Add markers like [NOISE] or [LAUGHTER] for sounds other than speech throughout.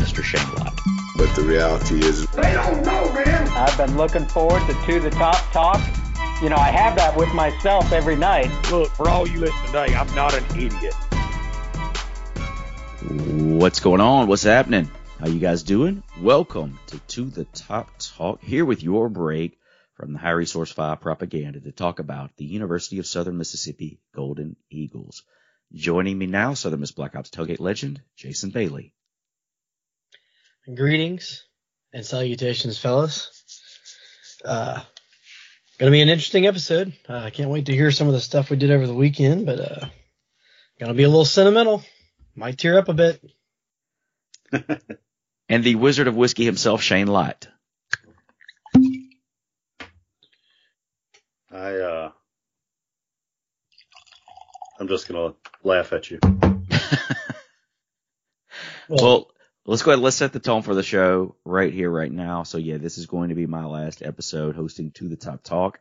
Mr. Shane Lott. But the reality is, They don't know, man. I've been looking forward to To the Top Talk. You know, I have that with myself every night. Look, for all you listening today, I'm not an idiot. What's going on? What's happening? How you guys doing? Welcome to To the Top Talk here with your break from the High Resource 5 propaganda to talk about the University of Southern Mississippi Golden Eagles. Joining me now, Southern Miss Black Ops tailgate legend, Jason Bailey. Greetings and salutations, fellas. Uh, gonna be an interesting episode. Uh, I can't wait to hear some of the stuff we did over the weekend, but uh, gonna be a little sentimental. Might tear up a bit. [LAUGHS] And the Wizard of Whiskey himself, Shane Lott. I uh I'm just gonna laugh at you. [LAUGHS] Well, let's go ahead. Let's set the tone for the show right here, right now. So yeah, this is going to be my last episode hosting to the top talk.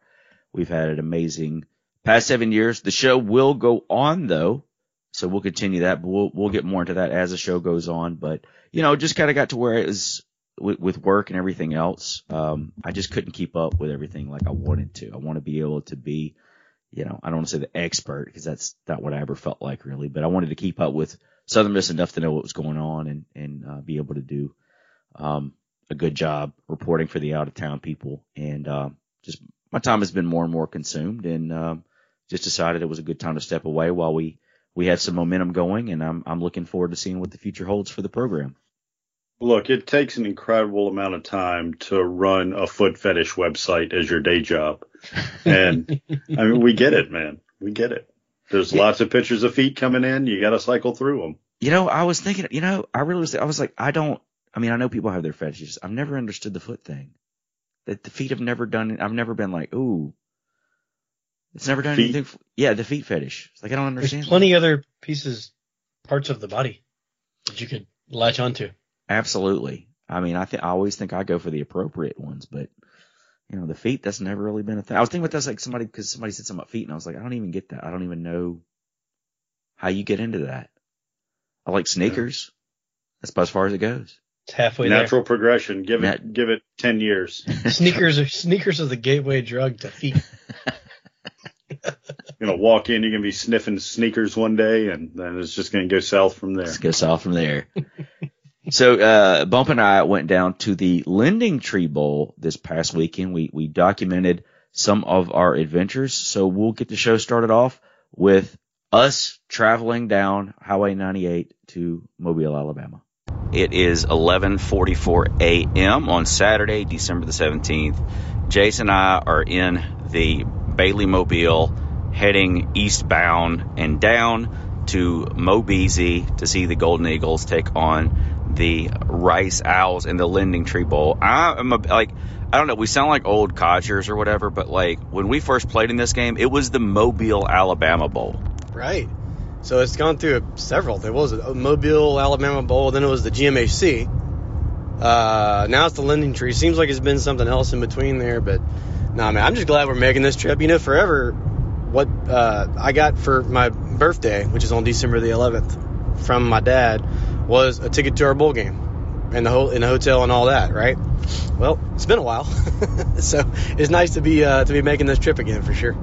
We've had an amazing past seven years. The show will go on though. So we'll continue that, but we'll, we'll get more into that as the show goes on. But, you know, just kind of got to where it was with, with work and everything else. Um, I just couldn't keep up with everything like I wanted to. I want to be able to be, you know, I don't want to say the expert because that's not what I ever felt like really, but I wanted to keep up with Southern Miss enough to know what was going on and, and, uh, be able to do, um, a good job reporting for the out of town people. And, um, just my time has been more and more consumed and, um, just decided it was a good time to step away while we, we have some momentum going and I'm, I'm looking forward to seeing what the future holds for the program. Look, it takes an incredible amount of time to run a foot fetish website as your day job. [LAUGHS] And I mean, we get it, man. We get it. There's Yeah. lots of pictures of feet coming in. You got to cycle through them. You know, I was thinking, you know, I really was, I was like, I don't, I mean, I know people have their fetishes. I've never understood the foot thing. That the feet have never done it. I've never been like, ooh, it's never done Feet? anything. For, yeah, the feet fetish. It's like, I don't understand. There's understand. plenty other pieces, parts of the body that you could latch onto. Absolutely. I mean, I think, I always think I go for the appropriate ones, but you know, the feet, that's never really been a thing. I was thinking about this like somebody, cause somebody said something about feet and I was like, I don't even get that. I don't even know how you get into that. I like sneakers. That's about as far as it goes. It's halfway Natural progression. Give Nat- it, give it 10 years. [LAUGHS] Sneakers are sneakers are the gateway drug to feet. [LAUGHS] You're going to walk in, you're going to be sniffing sneakers one day and then it's just going to go south from there. Let's go south from there. [LAUGHS] so, uh, Bump and I went down to the LendingTree Bowl this past weekend. We, we documented some of our adventures. So we'll get the show started off with us traveling down Highway 98 to Mobile, Alabama. It is 11:44 a.m. on Saturday, December the 17th. Jason and I are in the Bailey Mobile heading eastbound and down to Mobeezy to see the Golden Eagles take on the Rice Owls in the LendingTree Bowl. I am a, like, I don't know, we sound like old codgers or whatever, but like when we first played in this game, it was the Mobile, Alabama Bowl. Right. So it's gone through several. There was a Mobile, Alabama Bowl, then it was the GMAC. Uh, now it's the LendingTree. Seems like it's been something else in between there, but nah, man, I'm just glad we're making this trip. You know, forever, what uh, I got for my birthday, which is on December the 11th, from my dad, was a ticket to our bowl game and the whole in the hotel and all that. Right. Well, it's been a while, [LAUGHS] so it's nice to be uh, to be making this trip again for sure.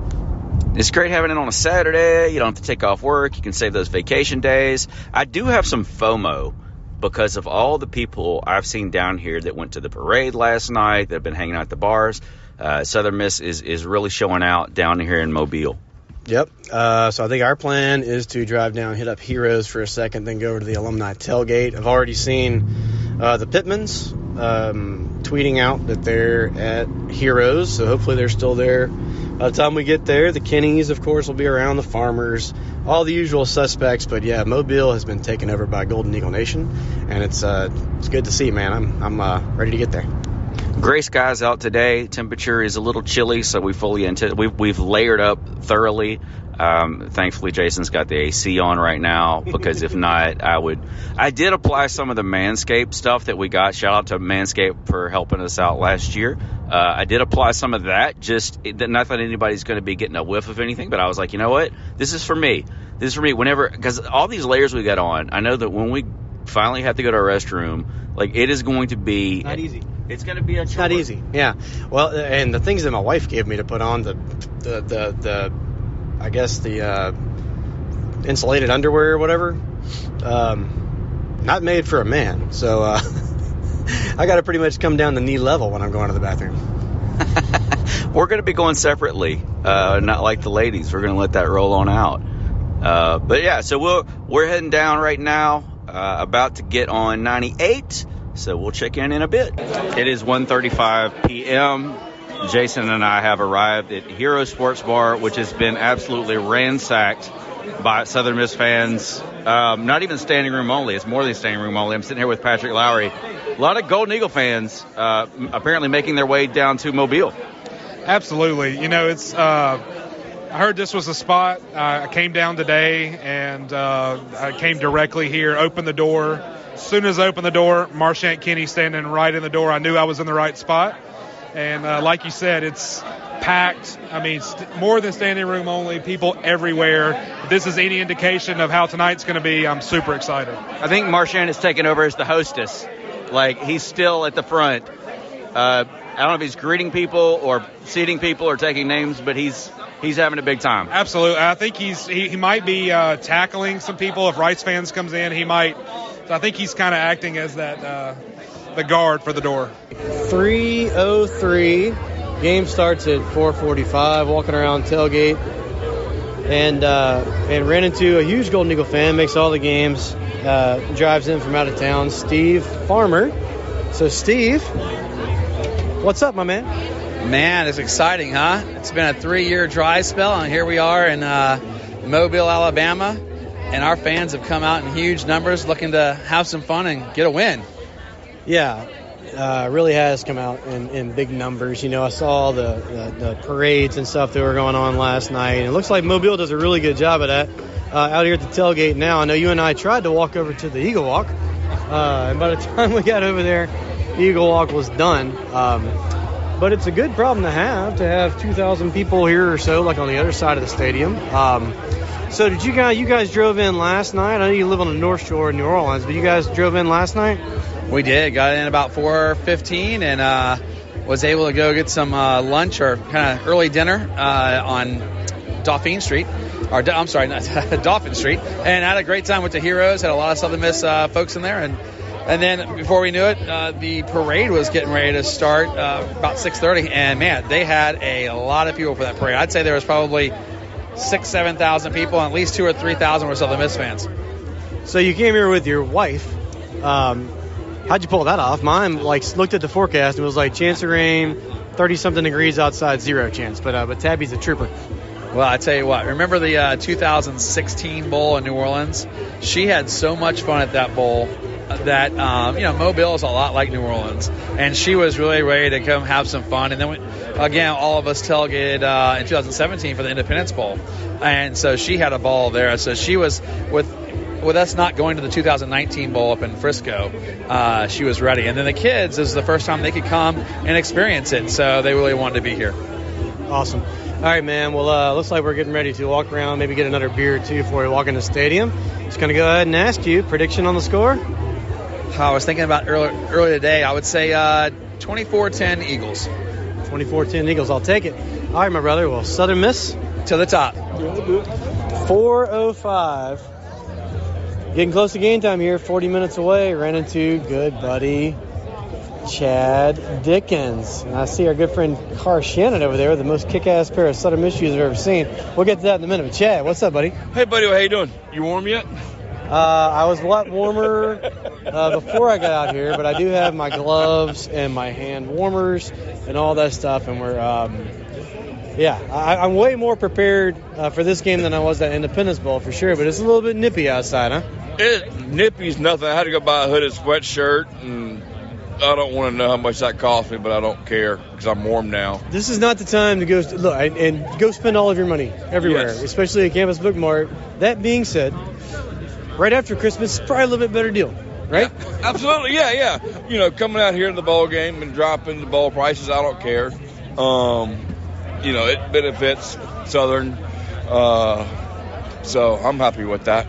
It's great having it on a Saturday. You don't have to take off work. You can save those vacation days. I do have some FOMO because of all the people I've seen down here that went to the parade last night, that have been hanging out at the bars. Uh, Southern Miss is, is really showing out down here in Mobile. Yep. Uh, so I think our plan is to drive down, hit up Heroes for a second, then go over to the alumni tailgate. I've already seen uh, the Pittmans. Um, tweeting out that they're at Heroes, so hopefully they're still there. By the time we get there, the Kenneys, of course, will be around, the Farmers, all the usual suspects. But yeah, Mobile has been taken over by Golden Eagle Nation, and it's uh, it's good to see, man. I'm I'm uh, ready to get there. Gray skies out today. Temperature is a little chilly, so we fully anticipate. We've, we've layered up thoroughly. Um, thankfully, Jason's got the AC on right now [LAUGHS] because if not, I would. I did apply some of the Manscaped stuff that we got. Shout out to Manscaped for helping us out last year. Uh, I did apply some of that. Just not that anybody's going to be getting a whiff of anything, but I was like, you know what? This is for me. This is for me. Whenever because all these layers we got on, I know that when we finally have to go to a restroom, like it is going to be Not easy. It's going to be a It's not easy. Yeah. Well, and the things that my wife gave me to put on the the the, the I guess the uh, insulated underwear or whatever, um, not made for a man. So uh, [LAUGHS] I got to pretty much come down to knee level when I'm going to the bathroom. [LAUGHS] We're going to be going separately, uh, not like the ladies. We're going to let that roll on out. Uh, but yeah, so we're we're heading down right now, uh, about to get on 98. So we'll check in in a bit. It is 1:35 p.m. Jason and I have arrived at Hero Sports Bar, which has been absolutely ransacked by Southern Miss fans. Um, not even standing room only; it's more than standing room only. I'm sitting here with Patrick Lowry. A lot of Golden Eagle fans uh, apparently making their way down to Mobile. Absolutely. You know, it's. Uh, I heard this was a spot. Uh, I came down today and uh, I came directly here, opened the door. As soon as I opened the door, Marchant Kenny standing right in the door, I knew I was in the right spot. And uh, like you said, it's packed. I mean, st- more than standing room only, people everywhere. If this is any indication of how tonight's going to be, I'm super excited. I think Marchant is taking over as the hostess. Like, he's still at the front. Uh, I don't know if he's greeting people or seating people or taking names, but he's he's having a big time. Absolutely, I think he's he, he might be uh, tackling some people if Rice fans comes in. He might. So I think he's kind of acting as that uh, the guard for the door. 303. Game starts at 4:45. Walking around tailgate, and uh, and ran into a huge Golden Eagle fan. Makes all the games. Uh, drives in from out of town. Steve Farmer. So Steve, what's up, my man? Man, it's exciting, huh? It's been a three-year dry spell, and here we are in uh, Mobile, Alabama, and our fans have come out in huge numbers, looking to have some fun and get a win. Yeah, uh, really has come out in, in big numbers. You know, I saw the, the, the parades and stuff that were going on last night, it looks like Mobile does a really good job of that. Uh, out here at the tailgate now, I know you and I tried to walk over to the Eagle Walk, uh, and by the [LAUGHS] time we got over there, Eagle Walk was done. Um, but it's a good problem to have to have 2,000 people here or so, like on the other side of the stadium. Um, so did you guys? You guys drove in last night. I know you live on the North Shore in New Orleans, but you guys drove in last night. We did. Got in about 4:15 and uh, was able to go get some uh, lunch or kind of early dinner uh, on Dauphine Street. Or I'm sorry, [LAUGHS] not Dauphin Street, and had a great time with the Heroes. Had a lot of Southern Miss uh, folks in there, and and then before we knew it, uh, the parade was getting ready to start uh, about 6:30, and man, they had a lot of people for that parade. I'd say there was probably six, seven thousand people, and at least two or three thousand were Southern Miss fans. So you came here with your wife. Um, how'd you pull that off? Mine like looked at the forecast and it was like chance of rain, 30 something degrees outside, zero chance. But uh, but Tabby's a trooper. Well, I tell you what, remember the uh, 2016 bowl in New Orleans? She had so much fun at that bowl that um, you know Mobile is a lot like New Orleans, and she was really ready to come have some fun. And then we, again, all of us tailgated uh, in 2017 for the Independence Bowl, and so she had a ball there. So she was with with us not going to the 2019 bowl up in Frisco, uh, she was ready. And then the kids, is the first time they could come and experience it, so they really wanted to be here. Awesome. All right, man. Well, uh, looks like we're getting ready to walk around, maybe get another beer or two before we walk in the stadium. Just going to go ahead and ask you prediction on the score. I was thinking about earlier, earlier today. I would say uh, 24-10 Eagles. 24-10 Eagles. I'll take it. All right, my brother. Well, Southern Miss to the top. 405. Getting close to game time here. 40 minutes away. Ran into good buddy Chad Dickens. And I see our good friend Car Shannon over there with the most kick-ass pair of Southern Miss shoes I've ever seen. We'll get to that in a minute. But Chad, what's up, buddy? Hey, buddy, how you doing? You warm yet? Uh, I was a lot warmer uh, before I got out here, but I do have my gloves and my hand warmers and all that stuff, and we're. Um, yeah, I, I'm way more prepared uh, for this game than I was at Independence Bowl for sure, but it's a little bit nippy outside, huh? It nippy's nothing. I had to go buy a hooded sweatshirt, and I don't want to know how much that cost me, but I don't care because I'm warm now. This is not the time to go look and, and go spend all of your money everywhere, Yes. especially at Campus Book Mart. That being said, right after Christmas, it's probably a little bit better deal, right? Absolutely, yeah, yeah. You know, coming out here to the ball game and dropping the ball prices, I don't care. Um, you know, it benefits Southern, uh, so I'm happy with that.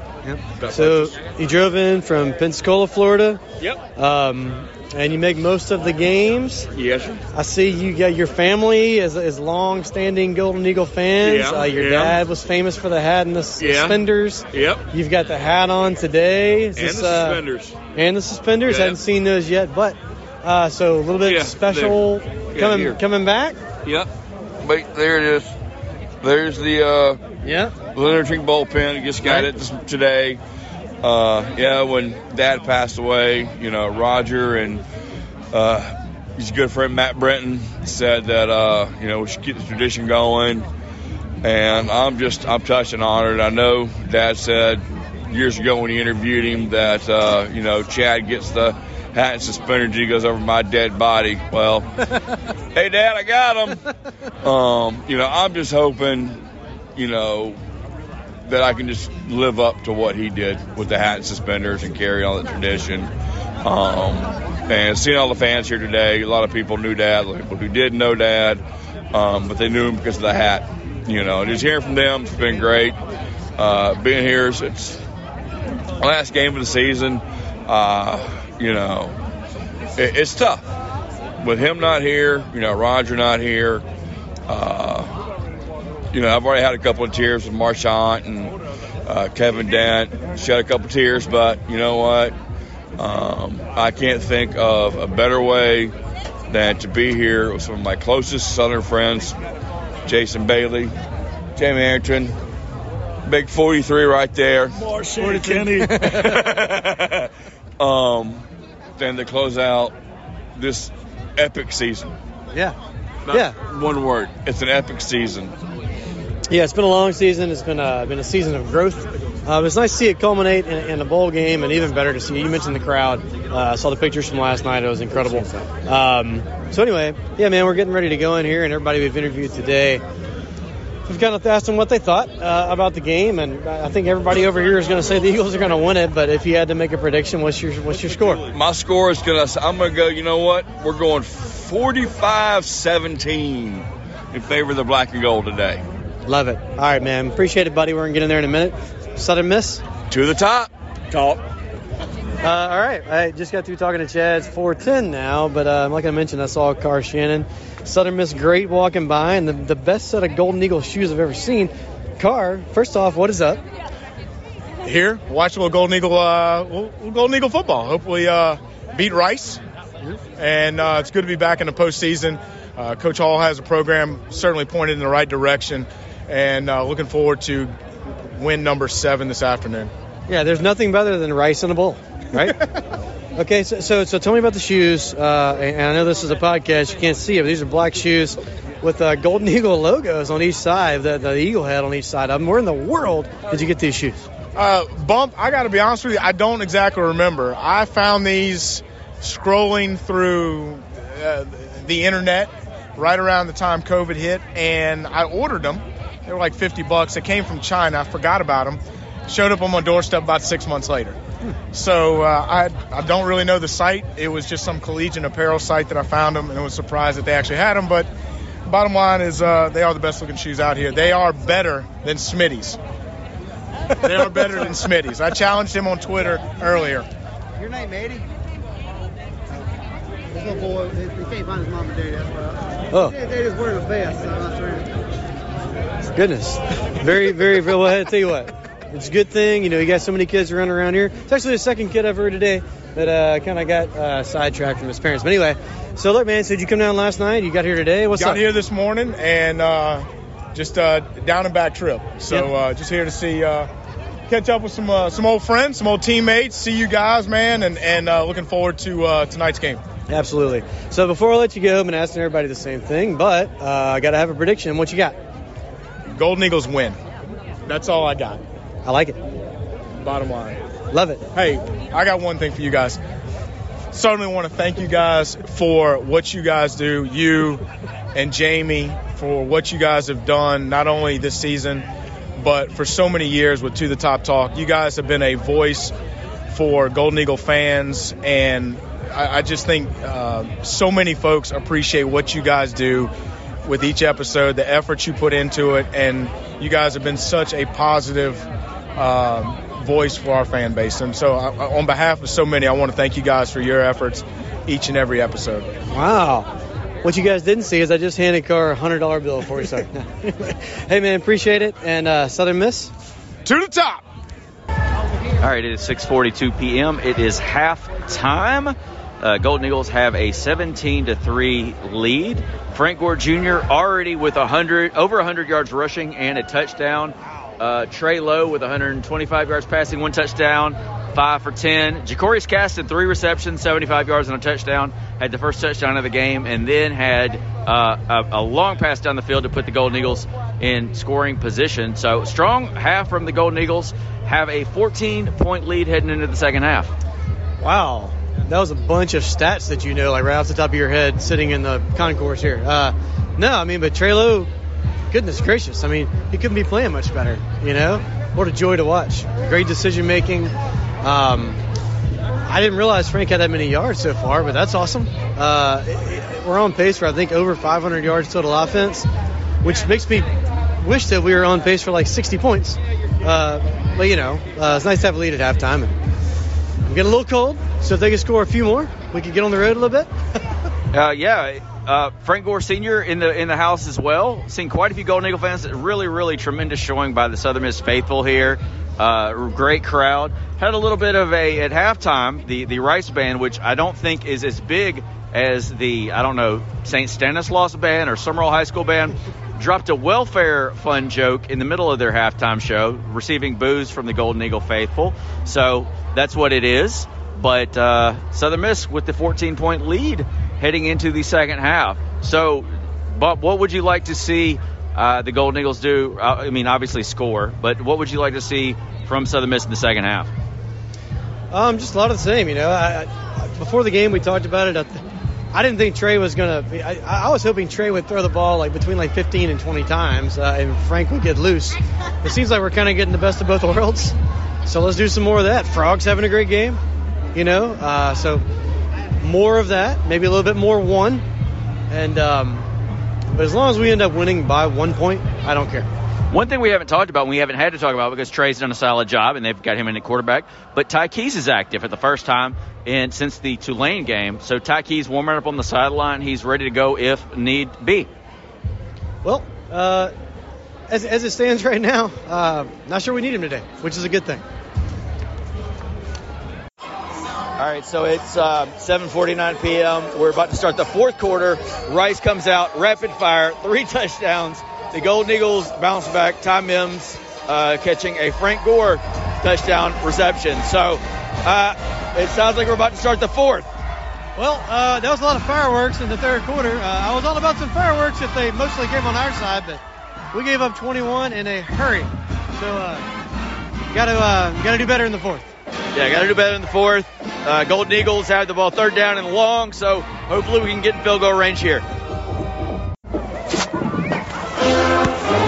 That So you drove in from Pensacola, Florida, Yep. um, and you make most of the games. Yes, sir. I see you got your family is, is long-standing Golden Eagle fans. Yeah, uh, your yeah. dad was famous for the hat and the Yeah. suspenders. Yep. You've got the hat on today. Is And this, the uh, suspenders. and the suspenders. Yeah. Hadn't seen those yet, but uh, so a little bit special. Coming here. coming back. Yep. Wait, there it is. There's the uh, Yeah. Leonard Trink bullpen. Just got it today. Uh, yeah, when Dad passed away, you know, Roger and uh, his good friend Matt Brenton said that uh, you know we should keep the tradition going. And I'm just I'm touched and honored. I know Dad said years ago when he interviewed him that uh, you know Chad gets the hat and suspenders. He goes over my dead body. Well, [LAUGHS] hey Dad, I got him. [LAUGHS] Um, you know, I'm just hoping, you know, that I can just live up to what he did with the hat and suspenders and carry on the tradition. Um, and seeing all the fans here today, a lot of people knew Dad, a lot of people who didn't know Dad, um, but they knew him because of the hat. You know, and just hearing from them, it's been great. Uh, being here, it's, it's last game of the season. Uh, you know, it, it's tough with him not here. You know, Roger not here. Uh, you know, I've already had a couple of tears with Marchant and uh, Kevin Dent. Shed a couple of tears, but you know what? Um, I can't think of a better way than to be here with some of my closest Southern friends, Jason Bailey, Jamie Arrington, big 43 right there. Marshawn Kenny. [LAUGHS] um, than to close out this epic season. Yeah. Not Yeah. One word. It's an epic season. Yeah, it's been a long season. It's been a been a season of growth. Uh, it's nice to see it culminate in, in a bowl game, and even better to see. You mentioned the crowd. Uh, I saw the pictures from last night. It was incredible. Um, so anyway, yeah, man, we're getting ready to go in here, and everybody we've interviewed today, we've kind of asked them what they thought uh, about the game, and I think everybody over here is going to say the [LAUGHS] Eagles are going to win it. But if you had to make a prediction, what's your what's your score? My score is gonna. I'm gonna go. You know what? We're going 45-17 in favor of the black and gold today. Love it. All right, man. Appreciate it, buddy. We're gonna get in there in a minute. Southern Miss. To the top. Talk. Uh, all right, I just got through talking to Chad. It's 410 now, but uh, like I mentioned, I saw Car Shannon, Southern Miss great walking by, and the, the best set of Golden Eagle shoes I've ever seen. Car, first off, what is up? here. Watch a little Golden Eagle, uh, little little Golden Eagle football. Hopefully, uh, beat Rice. And uh, it's good to be back in the postseason. Uh, Coach Hall has a program certainly pointed in the right direction, and uh, looking forward to win number seven this afternoon. Yeah, there's nothing better than rice in a bowl, right? [LAUGHS] okay, so, so so tell me about the shoes. Uh, and I know this is a podcast, you can't see it, but these are black shoes with uh, Golden [LAUGHS] Eagle logos on each side, the, the eagle head on each side of them. Where in the world did you get these shoes? Uh, Bump, I got to be honest with you, I don't exactly remember. I found these scrolling through uh, the internet right around the time COVID hit, and I ordered them. They were like 50 bucks. They came from China. I forgot about them. Showed up on my doorstep about six months later. So uh, I I don't really know the site. It was just some collegiate apparel site that I found them, and I was surprised that they actually had them. But bottom line is uh, they are the best looking shoes out here. They are better than Smitty's. they are better than Smitty's. I challenged him on Twitter earlier. Your name, Eddie? This little boy, he he can't find his mom and daddy. That's why. Oh. They, they just wear the best. So that's right. Goodness. Very, very, very well. I tell you what, it's a good thing. You know, you got so many kids running around here. It's actually the second kid I've heard today that uh, kind of got uh, sidetracked from his parents. But anyway, so look, man, so did you come down last night? You got here today? What's Got up? here this morning and uh, just uh, down and back trip. So Yeah. uh, just here to see uh, catch up with some uh, some old friends, some old teammates. See you guys, man, and and uh, looking forward to uh, tonight's game. Absolutely. So before I let you go, I've been asking everybody the same thing, but uh, I got to have a prediction. What you got? Golden Eagles win. That's all I got. I like it. Bottom line. Love it. Hey, I got one thing for you guys. Certainly want to thank you guys for what you guys do, you and Jamie, for what you guys have done, not only this season, but for so many years with To the Top Talk. You guys have been a voice for Golden Eagle fans, and I, I just think uh, so many folks appreciate what you guys do with each episode, the effort you put into it, and you guys have been such a positive um, voice for our fan base. And so, I, on behalf of so many, I want to thank you guys for your efforts each and every episode. Wow. What you guys didn't see is I just handed Carr a hundred dollar bill before we started. hey man, appreciate it. And uh, Southern Miss to the top. All right, it is 6:42 p.m. It is halftime. Uh, Golden Eagles have a 17 to three lead. Frank Gore Jr. already with 100 over 100 yards rushing and a touchdown. Uh, Trey Lowe with 125 yards passing, one touchdown, five for 10. Jakarius Caston, three receptions, 75 yards and a touchdown. Had the first touchdown of the game, and then had uh, a, a, long pass down the field to put the Golden Eagles in scoring position. So strong half from the Golden Eagles. Have a 14 point lead heading into the second half. Wow. That was a bunch of stats that you know, like right off the top of your head, sitting in the concourse here. Uh, no, I mean, but Trey Lowe, goodness gracious, I mean, he couldn't be playing much better. You know, what a joy to watch. Great decision making. Um, I didn't realize Frank had that many yards so far, but that's awesome. Uh, we're on pace for I think over 500 yards total offense, which makes me wish that we were on pace for like 60 points. Uh, but you know, uh, it's nice to have a lead at halftime. And I'm getting a little cold, so if they can score a few more, we could get on the road a little bit. [LAUGHS] uh, yeah, uh, Frank Gore Sr. in the in the house as well. Seen quite a few Golden Eagle fans. Really, really tremendous showing by the Southern Miss faithful here. Uh, great crowd. Had a little bit of a at halftime the the Rice band, which I don't think is as big as the I don't know St. Stanislaus band or Sumrall High School band. Dropped a welfare fund joke in the middle of their halftime show, receiving booze from the Golden Eagle faithful. So that's what it is. But uh, Southern Miss with the 14 point lead heading into the second half. So, Bob, what would you like to see uh, the Golden Eagles do? Uh, I mean, obviously score, but what would you like to see from Southern Miss in the second half? Um, just a lot of the same. You know, I, I, before the game we talked about it. I, I didn't think Trey was gonna. I, I, was hoping Trey would throw the ball like between like 15 and 20 times, uh, and Frank would get loose. It seems like we're kind of getting the best of both [LAUGHS] worlds. So let's do some more of that. Frog's having a great game, you know. Uh, so more of that, maybe a little bit more one, and um, but as long as we end up winning by one point, I don't care. One thing we haven't talked about, and we haven't had to talk about because Trey's done a solid job and they've got him in at quarterback, but Ty Keyes is active for the first time in since the Tulane game. So Ty Keyes warming up on the sideline. He's ready to go if need be. Well, uh, as, as it stands right now, uh, not sure we need him today, which is a good thing. All right, so it's uh, 7:49 p.m. We're about to start the fourth quarter. Rice comes out, rapid fire, three touchdowns. The Golden Eagles bounce back. Ty Mims uh, catching a Frank Gore touchdown reception. So uh, it sounds like we're about to start the fourth. Well, uh, that was a lot of fireworks in the third quarter. Uh, I was all about some fireworks if they mostly came on our side, but we gave up 21 in a hurry. So uh, got to uh, got to do better in the fourth. Yeah, got to do better in the fourth. Golden Eagles have the ball third down and long, so hopefully we can get in field goal range here. Thank you.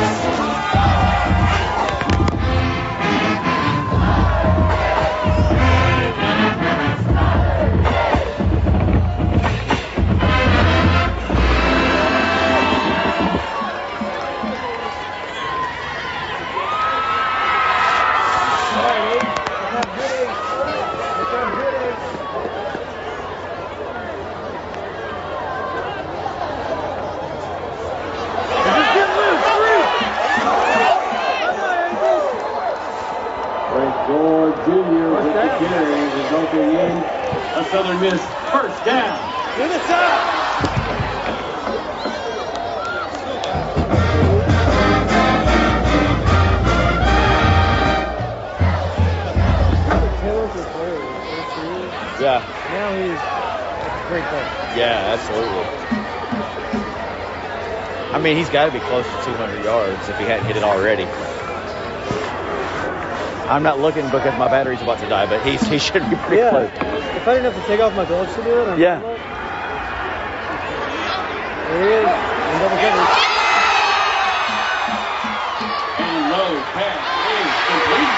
I mean, he's got to be close to 200 yards if he hadn't hit it already. I'm not looking because my battery's about to die, but he's, he should be pretty Yeah. close. If I didn't have to take off my gloves to do it, I'm Yeah. There he is. In double coverage. And low pass is complete.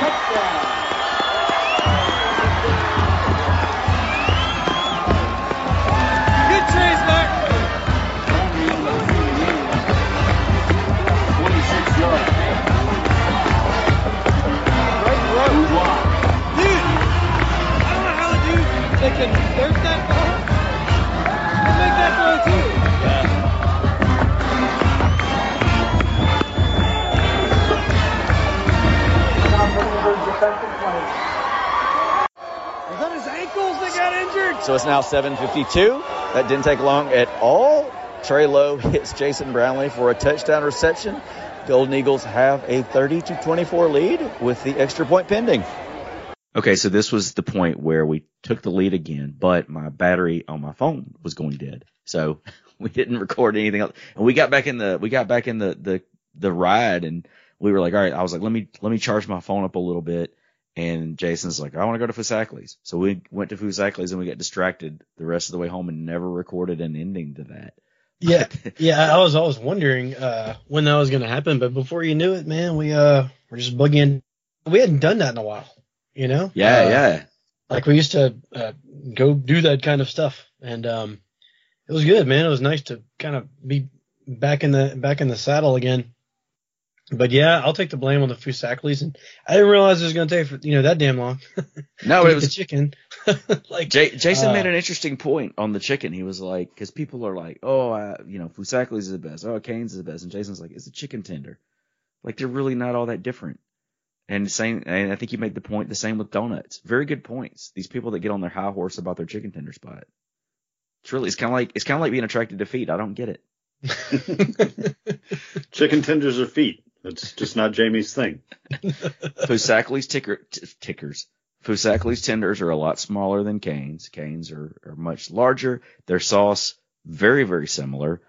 Touchdown. Can third that ball can make that throw too. Was that his ankles that got injured? So it's now 7:52. That didn't take long at all. Trey Lowe [LAUGHS] hits Jason Brownlee for a touchdown reception. Golden Eagles have a 30 to 24 lead with the extra point pending. Okay, so this was the point where we took the lead again, but my battery on my phone was going dead. So [LAUGHS] we didn't record anything else. And we got back in the we got back in the the the ride and we were like, all right, I was like, let me let me charge my phone up a little bit. And Jason's like, I want to go to Foosackly's. So we went to Foosackly's and we got distracted the rest of the way home and never recorded an ending to that. Yeah, [LAUGHS] yeah. I was always wondering uh, when that was going to happen, but before you knew it, man, we uh were just bugging. We hadn't done that in a while, you know. Yeah, Uh, yeah. Like we used to uh, go do that kind of stuff, and um, it was good, man. It was nice to kind of be back in the back in the saddle again. But yeah, I'll take the blame on the Foosacklys, and I didn't realize it was going to take you know that damn long. [LAUGHS] No, it was the chicken. [LAUGHS] like J- Jason uh, made an interesting point on the chicken. He was like, because people are like, oh, uh, you know, Foosackly's is the best. Oh, Cane's is the best. And Jason's like, it's a chicken tender. Like they're really not all that different. And same, and I think you made the point the same with donuts. Very good points. These people that get on their high horse about their chicken tender spot. It's really, it's kind of like, it's kind of like being attracted to feet. I don't get it. [LAUGHS] Chicken tenders are feet. That's just not Jamie's thing. Foosackly's ticker, t- tickers. Foosackly's tenders are a lot smaller than Cane's. Cane's are, are much larger. Their sauce very very similar.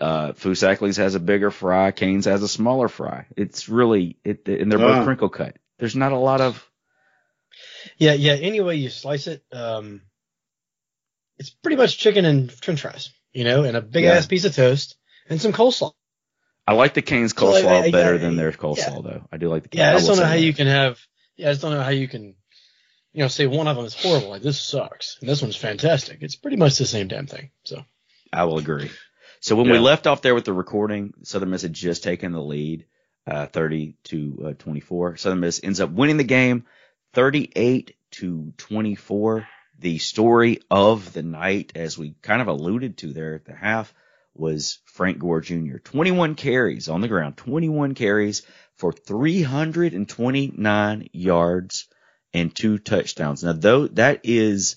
Uh, Foosackly's has a bigger fry. Cane's has a smaller fry. It's really it, and they're both Ah. crinkle cut. There's not a lot of Yeah, yeah. Any way you slice it, um, it's pretty much chicken and French fries, you know, and a big Yeah. ass piece of toast and some coleslaw. I like the Cane's So, like, coleslaw better I- than their coleslaw yeah. though. I do like the. Yeah, I just will don't know how that. you can have. Yeah, I just don't know how you can, you know, say one of them is horrible, like this sucks, and this one's fantastic. It's pretty much the same damn thing. So I will agree. So when we left off there with the recording, Southern Miss had just taken the lead, uh, 30 to uh, 24. Southern Miss ends up winning the game, 38 to 24. The story of the night, as we kind of alluded to there at the half, was Frank Gore Jr. 21 carries on the ground, 21 carries for 329 yards and two touchdowns. Now, though that is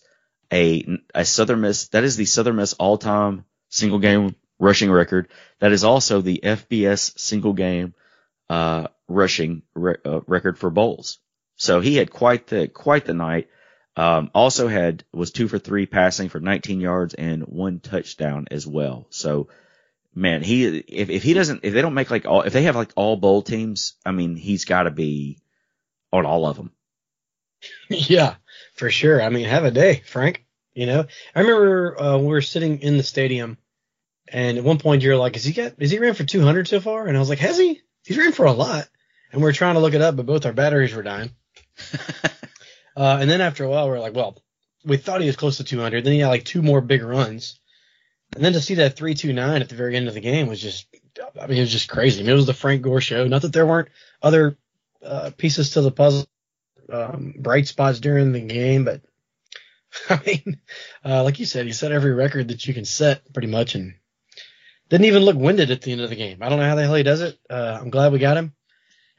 a a Southern Miss, that is the Southern Miss all-time single game rushing record. That is also the FBS single game uh, rushing re- uh, record for bowls. So he had quite the quite the night. Um, also had was two for three passing for 19 yards and one touchdown as well. So man, he if if he doesn't if they don't make like all if they have like all bowl teams, I mean he's got to be on all of them. [LAUGHS] yeah, for sure. I mean, have a day, Frank. You know, I remember uh, we were sitting in the stadium, and at one point you're like, "Is he got? Is he ran for 200 so far?" And I was like, "Has he? He's ran for a lot." And we are trying to look it up, but both our batteries were dying. [LAUGHS] uh, and then after a while, we are like, "Well, we thought he was close to 200." Then he had like two more big runs, and then to see that 329 at the very end of the game was just, I mean, it was just crazy. I mean, it was the Frank Gore show. Not that there weren't other uh, pieces to the puzzle um, bright spots during the game, but [LAUGHS] I mean, uh, like you said, he set every record that you can set pretty much, and didn't even look winded at the end of the game. I don't know how the hell he does it. Uh, I'm glad we got him,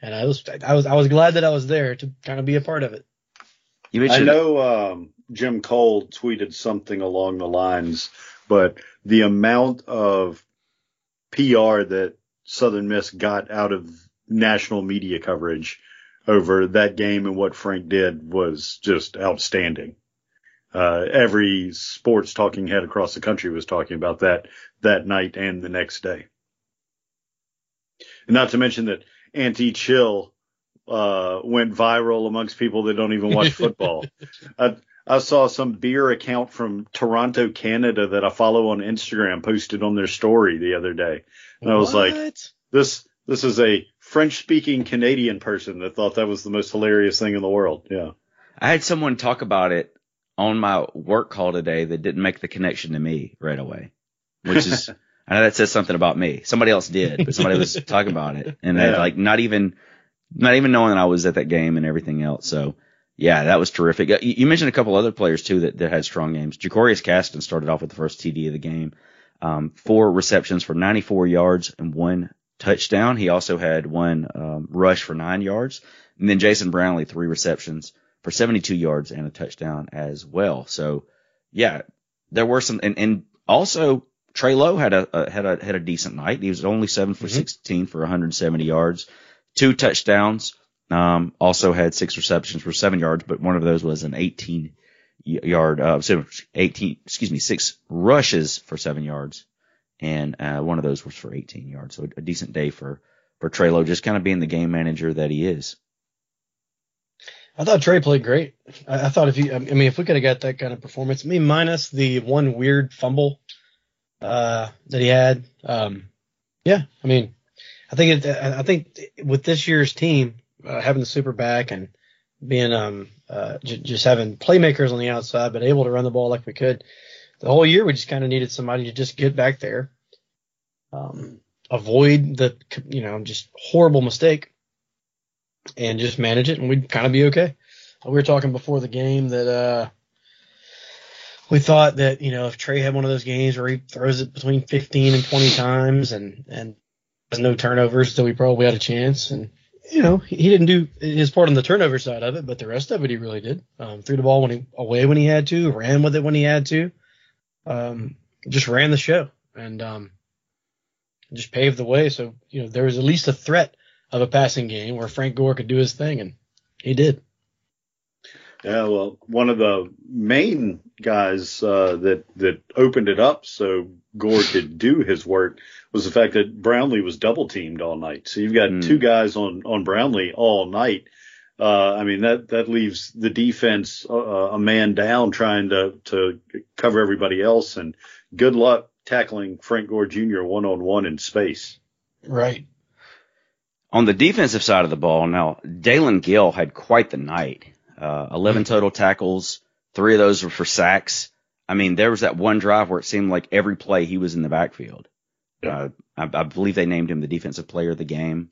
and I was I was I was glad that I was there to kind of be a part of it. You I know um, Jim Cole tweeted something along the lines, but the amount of PR that Southern Miss got out of national media coverage over that game and what Frank did was just outstanding. Uh, every sports talking head across the country was talking about that that night and the next day. And not to mention that Auntie Chill uh, went viral amongst people that don't even watch [LAUGHS] football. I, I saw some beer account from Toronto, Canada that I follow on Instagram posted on their story the other day. And I was like, this, this is a French speaking Canadian person that thought that was the most hilarious thing in the world. Yeah. I had someone talk about it on my work call today that didn't make the connection to me right away, which is, [LAUGHS] I know that says something about me. Somebody else did, but somebody was [LAUGHS] talking about it and Yeah. Like not even, not even knowing that I was at that game and everything else. So yeah, that was terrific. Uh, You you mentioned a couple other players too that, that had strong games. Jakarius Caston started off with the first TD of the game. Um, four receptions for 94 yards and one touchdown. He also had one um, rush for nine yards. And then Jason Brownlee, three receptions for 72 yards and a touchdown as well. So yeah, there were some, and, and also Trey Lowe had a, a had a had a decent night. He was only 7 for 16 for 170 yards, two touchdowns. Um, also had six receptions for seven yards, but one of those was an 18 yard, uh, so 18, excuse me, six rushes for seven yards, and uh, one of those was for 18 yards. So a decent day for for Trey Lowe, just kind of being the game manager that he is. I thought Trey played great. I, I thought if you, I mean, if we could have got that kind of performance, I mean, minus the one weird fumble uh, that he had, um, yeah, I mean, I think it, I think with this year's team uh, having the super back and being um uh, j- just having playmakers on the outside, but able to run the ball like we could, the whole year we just kind of needed somebody to just get back there, um, avoid the you know just horrible mistake and just manage it, and we'd kind of be okay. We were talking before the game that uh, we thought that you know if Trey had one of those games where he throws it between 15 and 20 times and and has no turnovers, so we probably had a chance. And you know he he didn't do his part on the turnover side of it, but the rest of it he really did. Um, threw the ball when he away when he had to, ran with it when he had to, um, just ran the show and um, just paved the way. So you know there was at least a threat of a passing game where Frank Gore could do his thing, and he did. Yeah, well, one of the main guys uh, that that opened it up so Gore could do his work was the fact that Brownlee was double teamed all night. So you've got Hmm. two guys on on Brownlee all night. Uh, I mean that that leaves the defense uh, a man down trying to to cover everybody else. And good luck tackling Frank Gore Jr. one on one in space. Right. On the defensive side of the ball, now Dalen Gill had quite the night. Uh, 11 total tackles, three of those were for sacks. I mean, there was that one drive where it seemed like every play he was in the backfield. Uh, I, I believe they named him the defensive player of the game,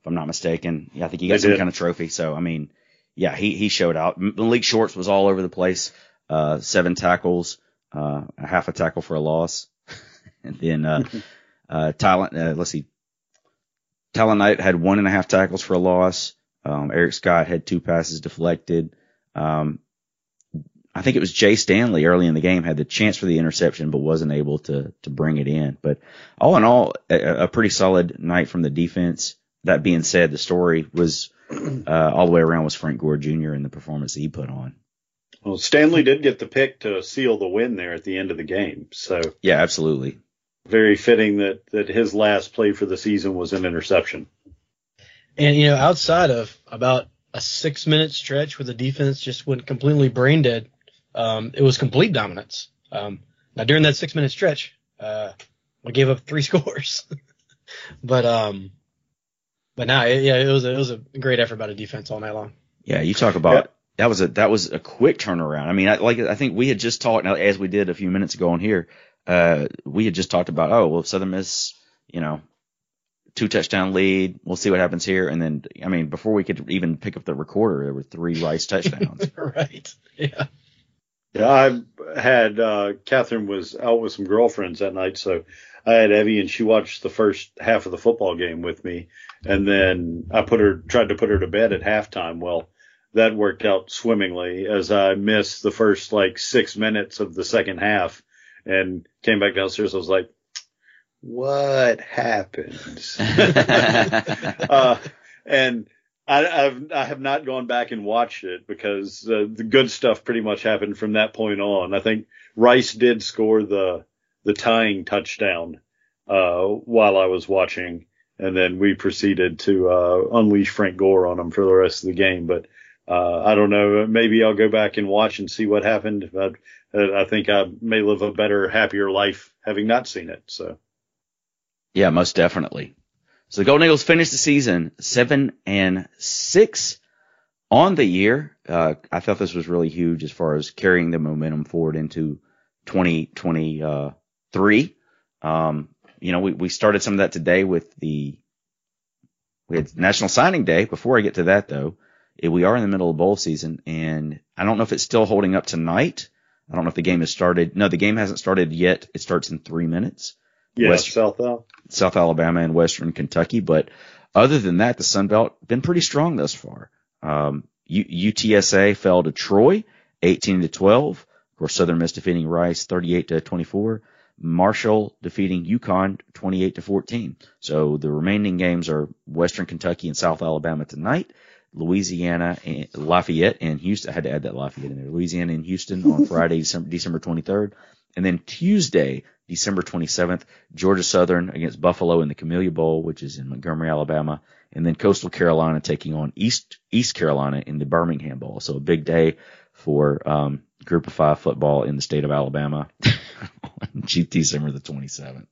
if I'm not mistaken. Yeah, I think he got They some did. kind of trophy. So, I mean, yeah, he, he showed out. Malik Shorts was all over the place. Uh, seven tackles, uh, a half a tackle for a loss. [LAUGHS] and then, uh, [LAUGHS] uh, Talent, uh, let's see, Talon Knight had one and a half tackles for a loss. Um, Eric Scott had two passes deflected. Um, I think it was Jay Stanley early in the game had the chance for the interception, but wasn't able to to bring it in. But all in all, a, a pretty solid night from the defense. That being said, the story was uh, all the way around was Frank Gore Jr. and the performance that he put on. Well, Stanley did get the pick to seal the win there at the end of the game. So Yeah, absolutely. Very fitting that that his last play for the season was an interception. And you know, outside of about a six minute stretch where the defense just went completely brain dead, um, it was complete dominance. Um, now during that six minute stretch, uh, we gave up three [LAUGHS] scores, but um, but now yeah, it was a, it was a great effort by the defense all night long. Yeah, you talk about that was a that was a quick turnaround. I mean, I, like I think we had just talked now as we did a few minutes ago on here. Uh, we had just talked about oh well, Southern Miss, you know, two touchdown lead. We'll see what happens here. And then I mean, before we could even pick up the recorder, there were three Rice touchdowns. [LAUGHS] right. Yeah. Yeah, I had uh Catherine was out with some girlfriends that night, so I had Evie and she watched the first half of the football game with me, and then I put her tried to put her to bed at halftime. Well, that worked out swimmingly as I missed the first like six minutes of the second half and came back downstairs. I was like, "What happened?" [LAUGHS] uh, and I, I've I have not gone back and watched it because uh, the good stuff pretty much happened from that point on. I think Rice did score the the tying touchdown uh, while I was watching, and then we proceeded to uh, unleash Frank Gore on him for the rest of the game. But uh, I don't know. Maybe I'll go back and watch and see what happened. But uh, I think I may live a better, happier life having not seen it. So. Yeah, most definitely. So the Golden Eagles finished the season seven and six on the year. Uh, I thought this was really huge as far as carrying the momentum forward into 2023. Um, you know, we, we started some of that today with the, we had National Signing Day. Before I get to that though, we are in the middle of bowl season and I don't know if it's still holding up tonight. I don't know if the game has started. No, the game hasn't started yet. It starts in three minutes. Yeah, West- South Al. South Alabama and Western Kentucky. But other than that, the Sun Belt been pretty strong thus far. Um, U- UTSA fell to Troy, 18 to 12. Of course, Southern Miss defeating Rice, 38 to 24. Marshall defeating UConn, 28 to 14. So the remaining games are Western Kentucky and South Alabama tonight. Louisiana and Lafayette and Houston. I had to add that Lafayette in there. Louisiana and Houston on [LAUGHS] Friday, December, December 23rd. And then Tuesday, December 27th, Georgia Southern against Buffalo in the Camellia Bowl, which is in Montgomery, Alabama. And then Coastal Carolina taking on East, East Carolina in the Birmingham Bowl. So a big day for, um, group of five football in the state of Alabama [LAUGHS] on December the 27th.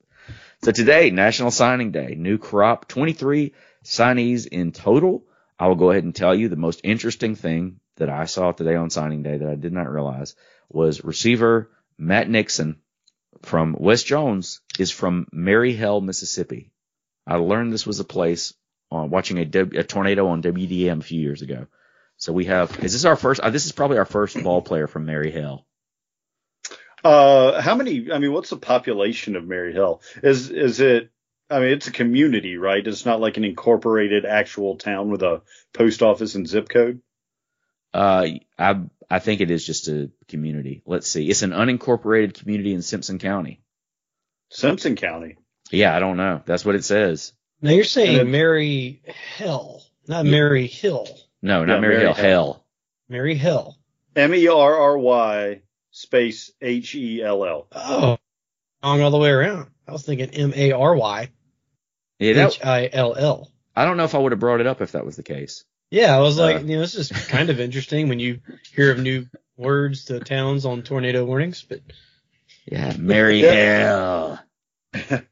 So today, National Signing Day, new crop, 23 signees in total. I will go ahead and tell you the most interesting thing that I saw today on signing day that I did not realize was receiver Matt Nixon from West Jones is from Mary Hill, Mississippi. I learned this was a place on watching a, W- a tornado on WDAM a few years ago. So we have, is this our first, uh, this is probably our first ball player from Mary Hill. Uh, how many? I mean, what's the population of Mary Hill? Is is it? I mean, it's a community, right? It's not like an incorporated actual town with a post office and zip code. Uh, I, I think it is just a community. Let's see. It's an unincorporated community in Simpson County. Simpson County. Yeah, I don't know. That's what it says. Now you're saying And then- Mary Hill, not Mary Hill. No, not Yeah, Mary, Mary Hill. Hill. Hell. Mary Hill. M E R R Y space H E L L. Oh, wrong all the way around. I was thinking M A R Y Yeah, that, H I L L. I don't know if I would have brought it up if that was the case. Yeah, I was like, Uh, you know, this is kind of interesting when you hear of new words to towns on tornado warnings, but Yeah, Mary Hill. [LAUGHS]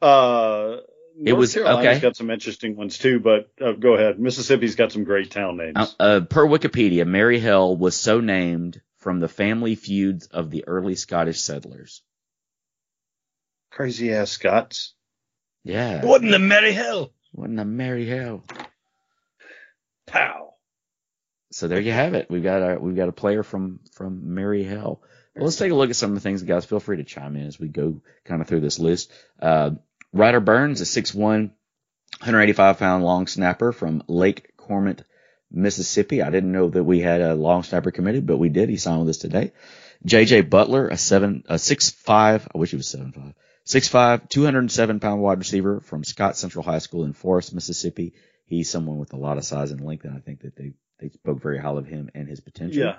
Uh, It North was- Carolina's okay. got some interesting ones too, but uh, go ahead. Mississippi's got some great town names. Uh, uh, per Wikipedia, Mary Hill was so named from the family feuds of the early Scottish settlers. Crazy ass Scots. Yeah. What in the merry hell? What in the merry hell? Pow. So there you have it. We've got a we've got a player from from Mary Hill. Well, let's take a look at some of the things, guys. Feel free to chime in as we go kind of through this list. Uh, Ryder Burns, a 6'1", 185 pound long snapper from Lake Cormorant, Mississippi. I didn't know that we had a long snapper committee, but we did. He signed with us today. JJ Butler, a seven, a six five. I wish he was seven five. Six five, 207 pound wide receiver from Scott Central High School in Forest, Mississippi. He's someone with a lot of size and length, and I think that they they spoke very highly of him and his potential. Yeah.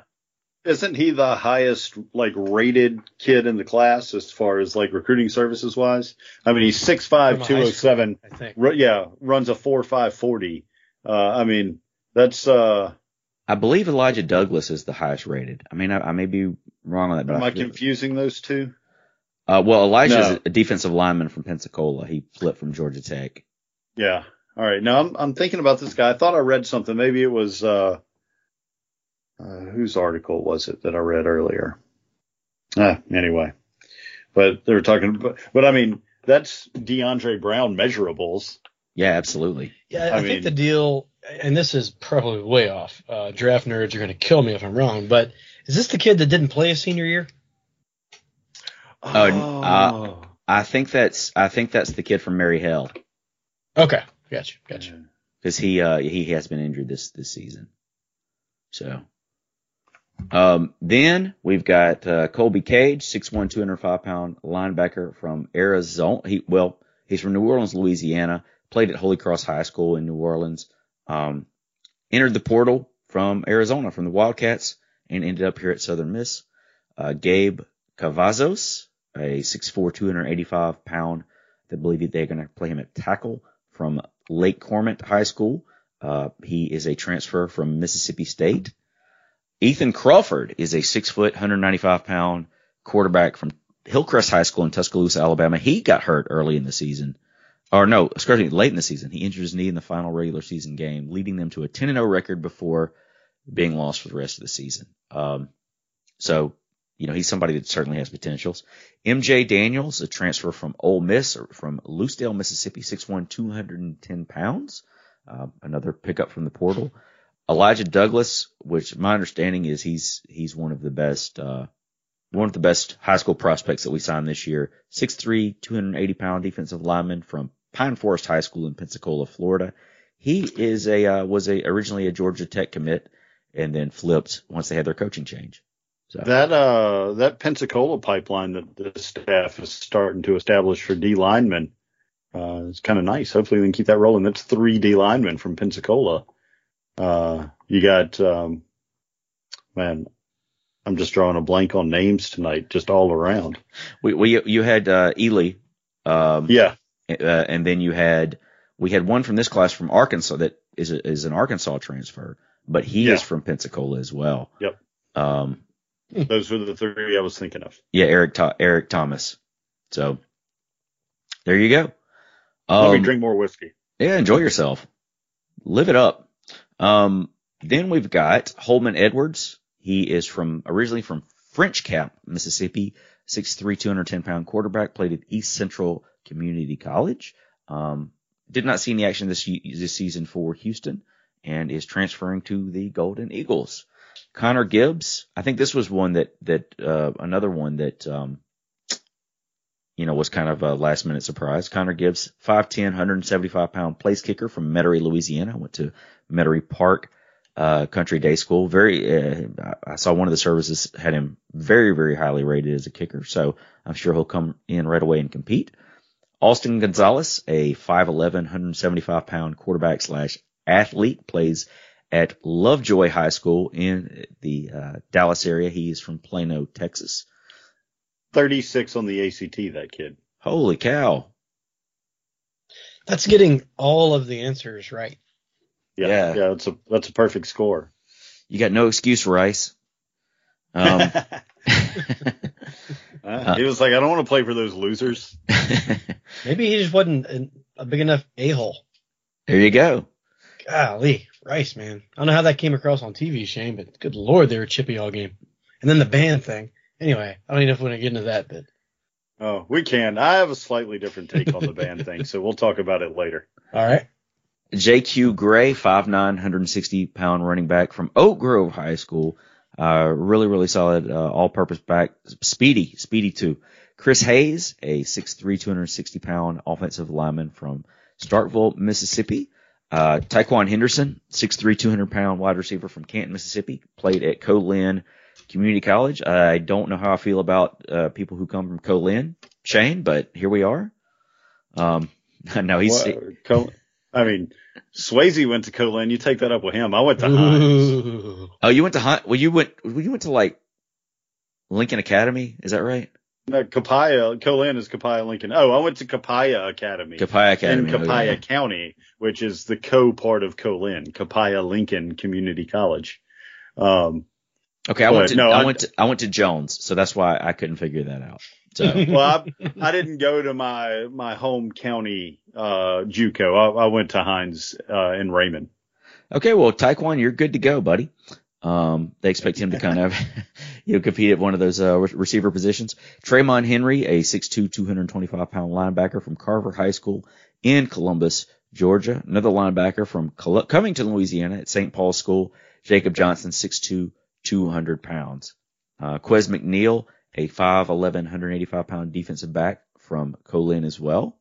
Isn't he the highest like rated kid in the class as far as like recruiting services wise? I mean, he's 6'5", From a high 207. I think. Ru- yeah, runs a four five forty. Uh, I mean, that's uh, I believe Elijah Douglas is the highest rated. I mean, I, I may be wrong on that, but am I I confusing those two? Uh, well, Elijah is No. a defensive lineman from Pensacola. He flipped from Georgia Tech. Yeah. All right. Now I'm I'm thinking about this guy. I thought I read something. Maybe it was uh, uh whose article was it that I read earlier? Ah, anyway. But they were talking but, but I mean, that's DeAndre Brown measurables. Yeah, absolutely. Yeah, I, I I think the deal, and this is probably way off. Uh, draft nerds are going to kill me if I'm wrong, but is this the kid that didn't play his senior year? Oh, uh, I think that's I think that's the kid from Mary Hill Okay, gotcha, gotcha. because he uh he has been injured this this season. So, um, then we've got uh, Colby Cage, 6'1", 205 pound linebacker from Arizona. He well, he's from New Orleans, Louisiana. Played at Holy Cross High School in New Orleans. Um, entered the portal from Arizona, from the Wildcats, and ended up here at Southern Miss. Uh, Gabe Cavazos, a 6'4", 285 pound, I believe they're going to play him at tackle from Lake Cormorant High School. Uh, he is a transfer from Mississippi State. Ethan Crawford is a six foot, 195 pound quarterback from Hillcrest High School in Tuscaloosa, Alabama. He got hurt early in the season. Or no, excuse me, late in the season. He injured his knee in the final regular season game, leading them to a 10 0 record before being lost for the rest of the season. Um, so, you know, he's somebody that certainly has potentials. MJ Daniels, a transfer from Ole Miss or from Lucedale, Mississippi, 6'1", 210 pounds. Uh, another pickup from the portal. Elijah Douglas, which my understanding is he's he's one of the best uh, one of the best high school prospects that we signed this year. 6'3", 280 pound defensive lineman from Pine Forest High School in Pensacola, Florida. He is a uh, was a originally a Georgia Tech commit and then flipped once they had their coaching change. So That uh that Pensacola pipeline that the staff is starting to establish for D linemen uh is kind of nice. Hopefully we can keep that rolling. That's three D linemen from Pensacola. Uh you got um man, I'm just drawing a blank on names tonight, just all around. we, we you had uh, Ely, um, Yeah. uh, and then you had we had one from this class from Arkansas that is a, is an Arkansas transfer, but he Yeah. is from Pensacola as well. Yep. Um, Those were the three I was thinking of. yeah, Eric Tho- Eric Thomas. So there you go. Let me Um, drink more whiskey. Yeah, enjoy yourself. Live it up. Um, then we've got Holman Edwards. He is from originally from French Camp, Mississippi. 6'3", 210 pound quarterback. Played at East Central Community College. Um, did not see any action this this season for Houston, and is transferring to the Golden Eagles. Connor Gibbs. I think this was one that that uh, another one that um, you know, was kind of a last minute surprise. Connor Gibbs, 5'10", 175 pound place kicker from Metairie, Louisiana. Went to Metairie Park, uh, Country Day School. Very, uh, I saw one of the services had him very, very highly rated as a kicker. So I'm sure he'll come in right away and compete. Austin Gonzalez, a 5'11", 175 pound quarterback slash athlete, plays at Lovejoy High School in the uh, Dallas area. He is from Plano, Texas. 36 on the ACT, that kid. Holy cow. That's getting all of the answers right. Yeah. Yeah. Yeah. that's a, that's a perfect score. You got no excuse, Rice. Um, Uh, [LAUGHS] [LAUGHS] he was like, I don't want to play for those losers. [LAUGHS] Maybe he just wasn't a big enough a hole. there you go. Golly, Rice, man. I don't know how that came across on TV, Shane, but good lord, they were chippy all game. And then the band thing. Anyway, I don't even know if we want to get into that, but Oh, we can. I have a slightly different take on the band thing, so we'll talk about it later. all right. JQ Gray, 5'9", 160 pound running back from Oak Grove High School. Uh, really, really solid, uh, all purpose back. Speedy, speedy too. Chris Hayes, a 6'3", 260 pound offensive lineman from Starkville, Mississippi. Uh, Taekwon Henderson, 6'3", 200 pound wide receiver from Canton, Mississippi. Played at Co-Lin Community College. I don't know how I feel about, uh, people who come from Co-Lin, Shane, but here we are. Um, [LAUGHS] no, he's, Well, Col- I mean, Swayze went to Co-Lin. You take that up with him. I went to Hinds. Oh, you went to Hunt? Well, you went. Well, you went to like Lincoln Academy. Is that right? No, Copiah, Co-Lin is Copiah Lincoln. Oh, I went to Copiah Academy. Copiah Academy. in Copiah yeah. County, which is the co part of Co-Lin, Copiah Lincoln Community College. Um, Okay, I went to. no, I, I- went to. I went to Jones, so that's why I couldn't figure that out. So [LAUGHS] well, I, I didn't go to my my home county uh, JUCO. I, I went to Hinds uh, in Raymond. okay, well, Taekwon, you're good to go, buddy. Um, they expect him to kind of, [LAUGHS] you know, compete at one of those uh, re- receiver positions. Traymon Henry, a 6'2", 225 pound linebacker from Carver High School in Columbus, Georgia. Another linebacker from Col- Louisiana at St. Paul's School. Jacob Johnson, 6'2", 200 pounds. Uh, Quez McNeil, a 5'11", 185 pound defensive back from Co-Lin as well.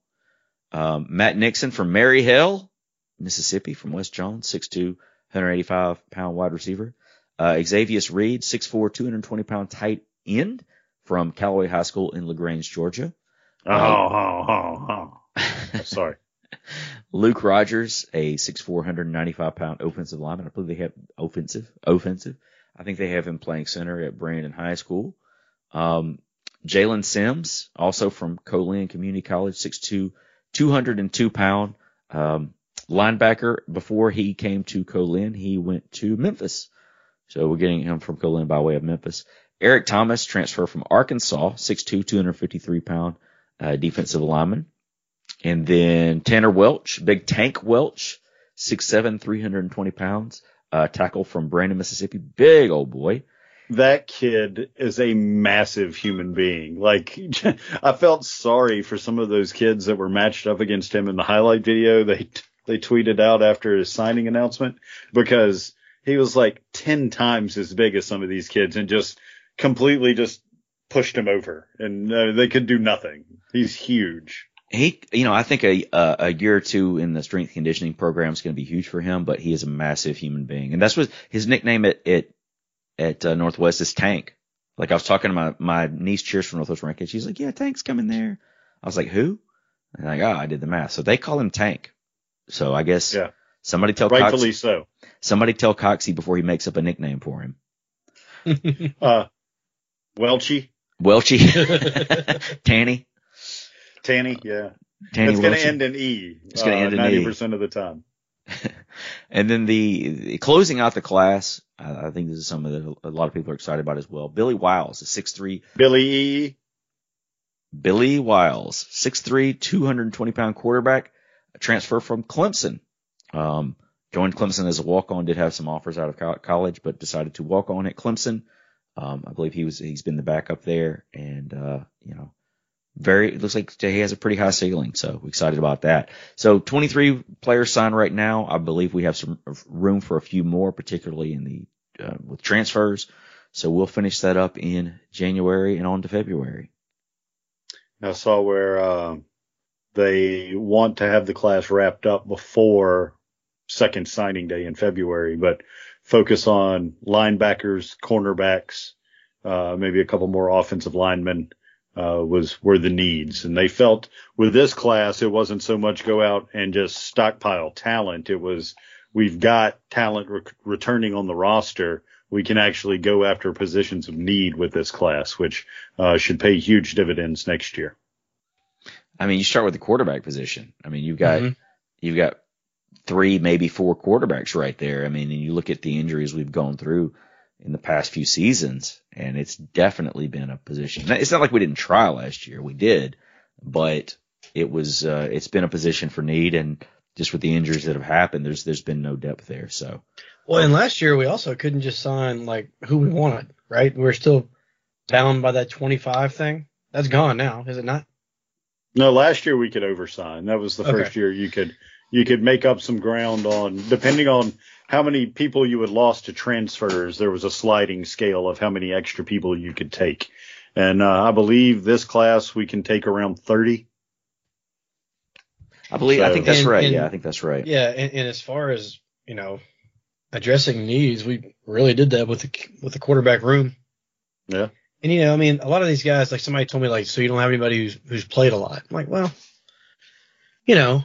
Um, Matt Nixon from Mary Hill, Mississippi from West Jones, 6'2", 185 pound wide receiver. Uh, Xavius Reed, 6'4", 220 pound tight end from Callaway High School in LaGrange, Georgia. Oh, oh, oh, oh. [LAUGHS] Sorry. Luke Rogers, a 6'4", 195 pound offensive lineman. I believe they have offensive, offensive. I think they have him playing center at Brandon High School. Um, Jalen Sims, also from Co-Lin Community College, 6'2", 202 pound um, linebacker. Before he came to Co-Lin, he went to Memphis. So we're getting him from Co-Lin by way of Memphis. Eric Thomas, transfer from Arkansas, 6'2", 253 pound uh, defensive lineman. And then Tanner Welch, big tank Welch, 6'7", 320 pounds, uh, tackle from Brandon, Mississippi. Big old boy. That kid is a massive human being. Like, [LAUGHS] I felt sorry for some of those kids that were matched up against him in the highlight video they, they tweeted out after his signing announcement because he was like 10 times as big as some of these kids and just completely just pushed him over and uh, they could do nothing. He's huge. He, you know, I think a a, a year or two in the strength conditioning program is going to be huge for him, but he is a massive human being, and that's what his nickname at at at uh, Northwest is Tank. Like I was talking to my my niece cheers from Northwest Rankin, she's like, "Yeah, Tank's coming there." I was like, "Who?" And like, "Oh, I did the math." So they call him Tank. So I guess yeah. Somebody tell rightfully Cox, so. Somebody tell Coxie before he makes up a nickname for him. [LAUGHS] uh, Welchy. Welchy. [LAUGHS] Tanny. Tanny, yeah. Tanny it's going to end in E. It's gonna uh, end in E. 90% of the time. [LAUGHS] And then the, the closing out the class, I, I think this is something that a lot of people are excited about as well. Billy Wiles, a 6'3", Billy E. Billy Wiles, 6'3", 220 pound quarterback, a transfer from Clemson. Um, joined Clemson as a walk on, did have some offers out of college, but decided to walk on at Clemson. Um, I believe he was, he's been the backup there and, uh, you know, very, it looks like he has a pretty high ceiling. So excited about that. So 23 players signed right now. I believe we have some room for a few more, particularly in the, uh, with transfers. So we'll finish that up in January and on to February. I saw where uh, they want to have the class wrapped up before second signing day in February, but focus on linebackers, cornerbacks, uh, maybe a couple more offensive linemen uh, was were the needs, and they felt with this class it wasn't so much go out and just stockpile talent. It was we've got talent re- returning on the roster. We can actually go after positions of need with this class, which uh, should pay huge dividends next year. I mean, you start with the quarterback position. I mean, you've got Mhm. you've got three, maybe four quarterbacks right there. I mean, and you look at the injuries we've gone through in the past few seasons, and it's definitely been a position. It's not like we didn't try last year; we did, but it was uh, it's been a position for need, and just with the injuries that have happened, there's there's been no depth there. So Well, and last year we also couldn't just sign like who we wanted, right? We're still bound by that 25 thing. That's gone now, is it not? No, last year we could oversign. That was the Okay. first year you could you could make up some ground on depending on how many people you had lost to transfers. There was a sliding scale of how many extra people you could take, and uh, I believe this class we can take around thirty. I believe I think that's And- right. and- yeah, I think that's right. Yeah, and, and as far as you know, addressing needs, we really did that with the with the quarterback room. Yeah. And you know, I mean, a lot of these guys, like somebody told me, like, so you don't have anybody who's who's played a lot. I'm like, well, you know,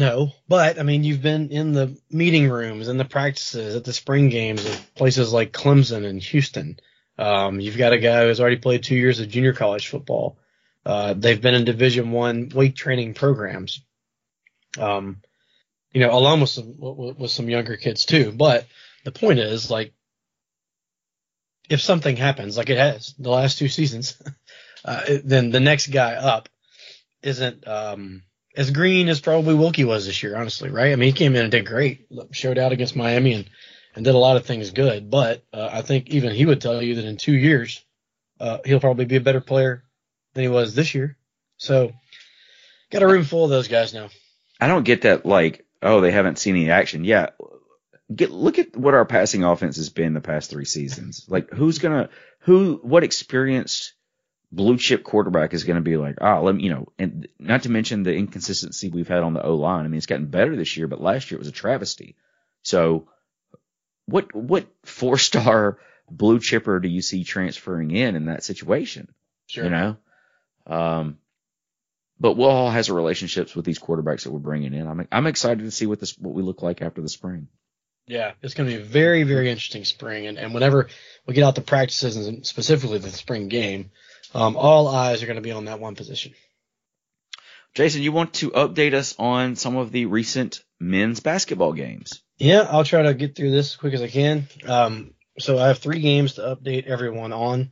no, but I mean, you've been in the meeting rooms and the practices at the spring games of places like Clemson and Houston. Um, you've got a guy who's already played two years of junior college football. Uh, they've been in Division One weight training programs. Um, you know, along with some with some younger kids too. But the point is, like, if something happens, like it has the last two seasons, [LAUGHS] uh, then the next guy up isn't um, as green as probably Wilcke was this year, honestly, right? I mean, he came in and did great, showed out against Miami and and did a lot of things good. But uh, I think even he would tell you that in two years, uh, he'll probably be a better player than he was this year. So, got a room full of those guys now. I don't get that like, oh, they haven't seen any action. Yeah. Get look at what our passing offense has been the past three seasons. Like who's gonna who what experienced blue chip quarterback is gonna be like, ah, let me you know, and not to mention the inconsistency we've had on the O line. I mean it's gotten better this year, but last year it was a travesty. So what what four star blue chipper do you see transferring in in that situation? Sure. You know? Um but Will Hall has relationships with these quarterbacks that we're bringing in. I'm I'm excited to see what this what we look like after the spring. Yeah, it's going to be a very, very interesting spring. And, and whenever we get out the practices and specifically the spring game, um, all eyes are going to be on that one position. Jason, you want to update us on some of the recent men's basketball games? Yeah, I'll try to get through this as quick as I can. Um, so I have three games to update everyone on.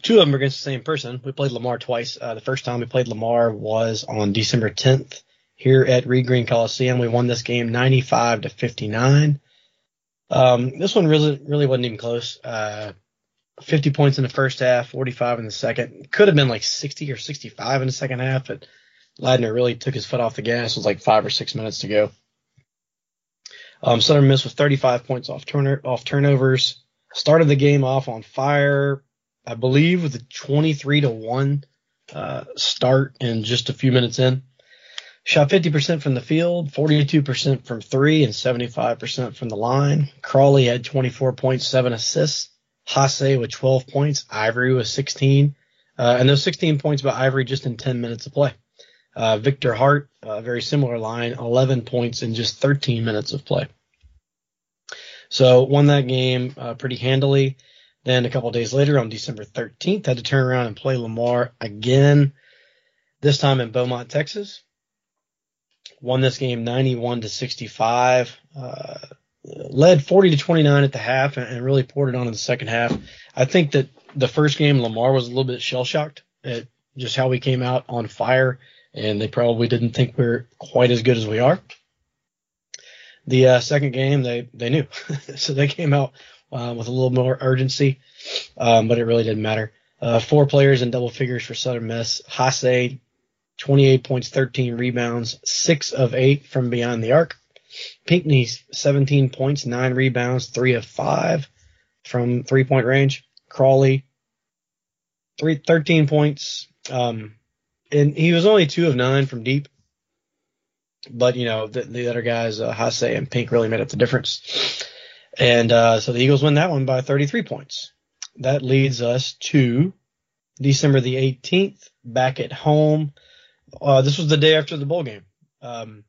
Two of them are against the same person. We played Lamar twice. Uh, the first time we played Lamar was on December 10th here at Reed Green Coliseum. We won this game 95 to 59. Um, this one really, really wasn't even close. Uh, 50 points in the first half, 45 in the second. Could have been like 60 or 65 in the second half, but Ladner really took his foot off the gas. It was like five or six minutes to go. Um, Southern Miss with 35 points off, turn- off turnovers. Started the game off on fire, I believe, with a 23 to one uh, start in just a few minutes in. Shot 50% from the field, 42% from three, and 75% from the line. Crowley had 24 points, seven assists. Haase with 12 points. Ivory with 16. Uh, and those 16 points by Ivory just in 10 minutes of play. Uh, Victor Hart, a very similar line, 11 points in just 13 minutes of play. So won that game uh, pretty handily. Then a couple days later, on December 13th, had to turn around and play Lamar again. This time in Beaumont, Texas. Won this game 91 to 65. Led 40 to 29 at the half and, and really poured it on in the second half. I think that the first game Lamar was a little bit shell shocked at just how we came out on fire, and they probably didn't think we are quite as good as we are. The uh, second game, they they knew, [LAUGHS] so they came out uh, with a little more urgency, um, but it really didn't matter. Uh, four players in double figures for Southern Miss. Haase, 28 points, 13 rebounds, six of eight from beyond the arc. Pinckney, 17 points, nine rebounds, three of five from three point range. Crowley, three, 13 points. Um, and he was only two of nine from deep. But, you know, the, the other guys, uh, Haase and Pink really made up the difference. And, uh, so the Eagles win that one by 33 points. That leads us to December the 18th back at home. Uh, this was the day after the bowl game. Um,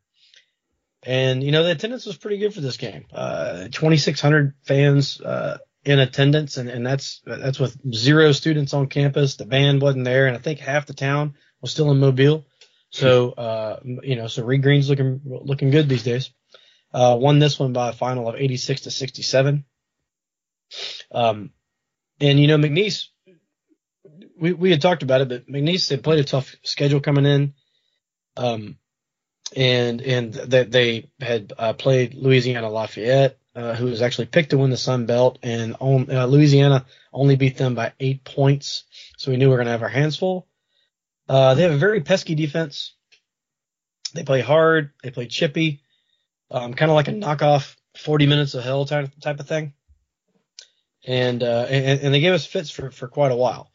and you know the attendance was pretty good for this game. Uh, 2,600 fans uh, in attendance, and, and that's that's with zero students on campus. The band wasn't there, and I think half the town was still in Mobile. So uh, you know, so Reed Green's looking looking good these days. Uh, won this one by a final of 86 to 67. Um, and you know McNeese, we we had talked about it, but McNeese they played a tough schedule coming in. Um, and and that they had uh, played Louisiana Lafayette, uh, who was actually picked to win the Sun Belt, and on, uh, Louisiana only beat them by eight points. So we knew we were going to have our hands full. Uh, they have a very pesky defense. They play hard. They play chippy, um, kind of like a knockoff 40 minutes of hell type type of thing. And, uh, and and they gave us fits for for quite a while.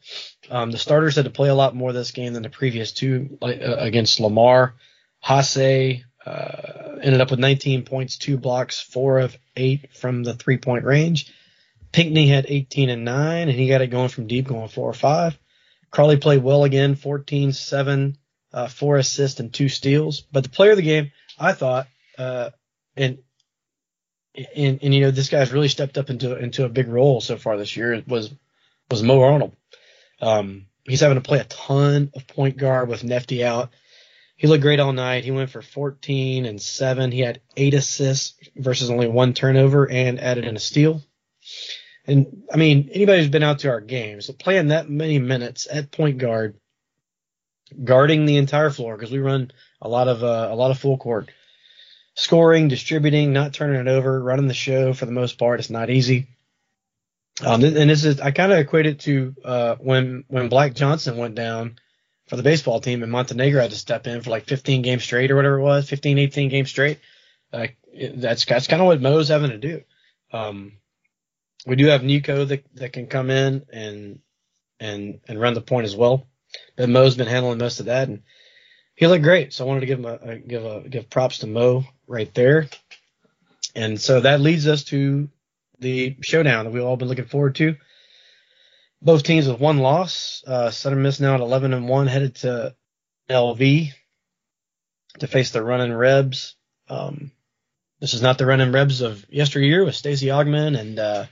Um, the starters had to play a lot more this game than the previous two uh, against Lamar. Haase uh, ended up with 19 points, two blocks, four of eight from the three point range. Pinckney had 18 and nine, and he got it going from deep, going four or five. Crowley played well again, 14, seven, uh, four assists and two steals. But the player of the game, I thought, uh, and, and, and, you know, this guy's really stepped up into, into a big role so far this year was, was Mo Arnold. Um, he's having to play a ton of point guard with Nefty out he looked great all night. He went for 14 and 7. He had 8 assists versus only one turnover and added in a steal. And I mean, anybody who's been out to our games, playing that many minutes at point guard, guarding the entire floor because we run a lot of uh, a lot of full court, scoring, distributing, not turning it over, running the show for the most part. It's not easy. Um, and this is I kind of equate it to uh, when when Black Johnson went down for the baseball team, and Montenegro had to step in for like 15 games straight or whatever it was, 15, 18 games straight. Uh, that's that's kind of what Mo's having to do. Um, we do have Nico that that can come in and and and run the point as well, but Mo's been handling most of that, and he looked great. So I wanted to give him a, a give a give props to Mo right there. And so that leads us to the showdown that we've all been looking forward to both teams with one loss. Uh, Southern Miss now at 11 and one, headed to LV to face the running Rebs. Um, this is not the running Rebs of yesteryear with Stacey Augmon and uh,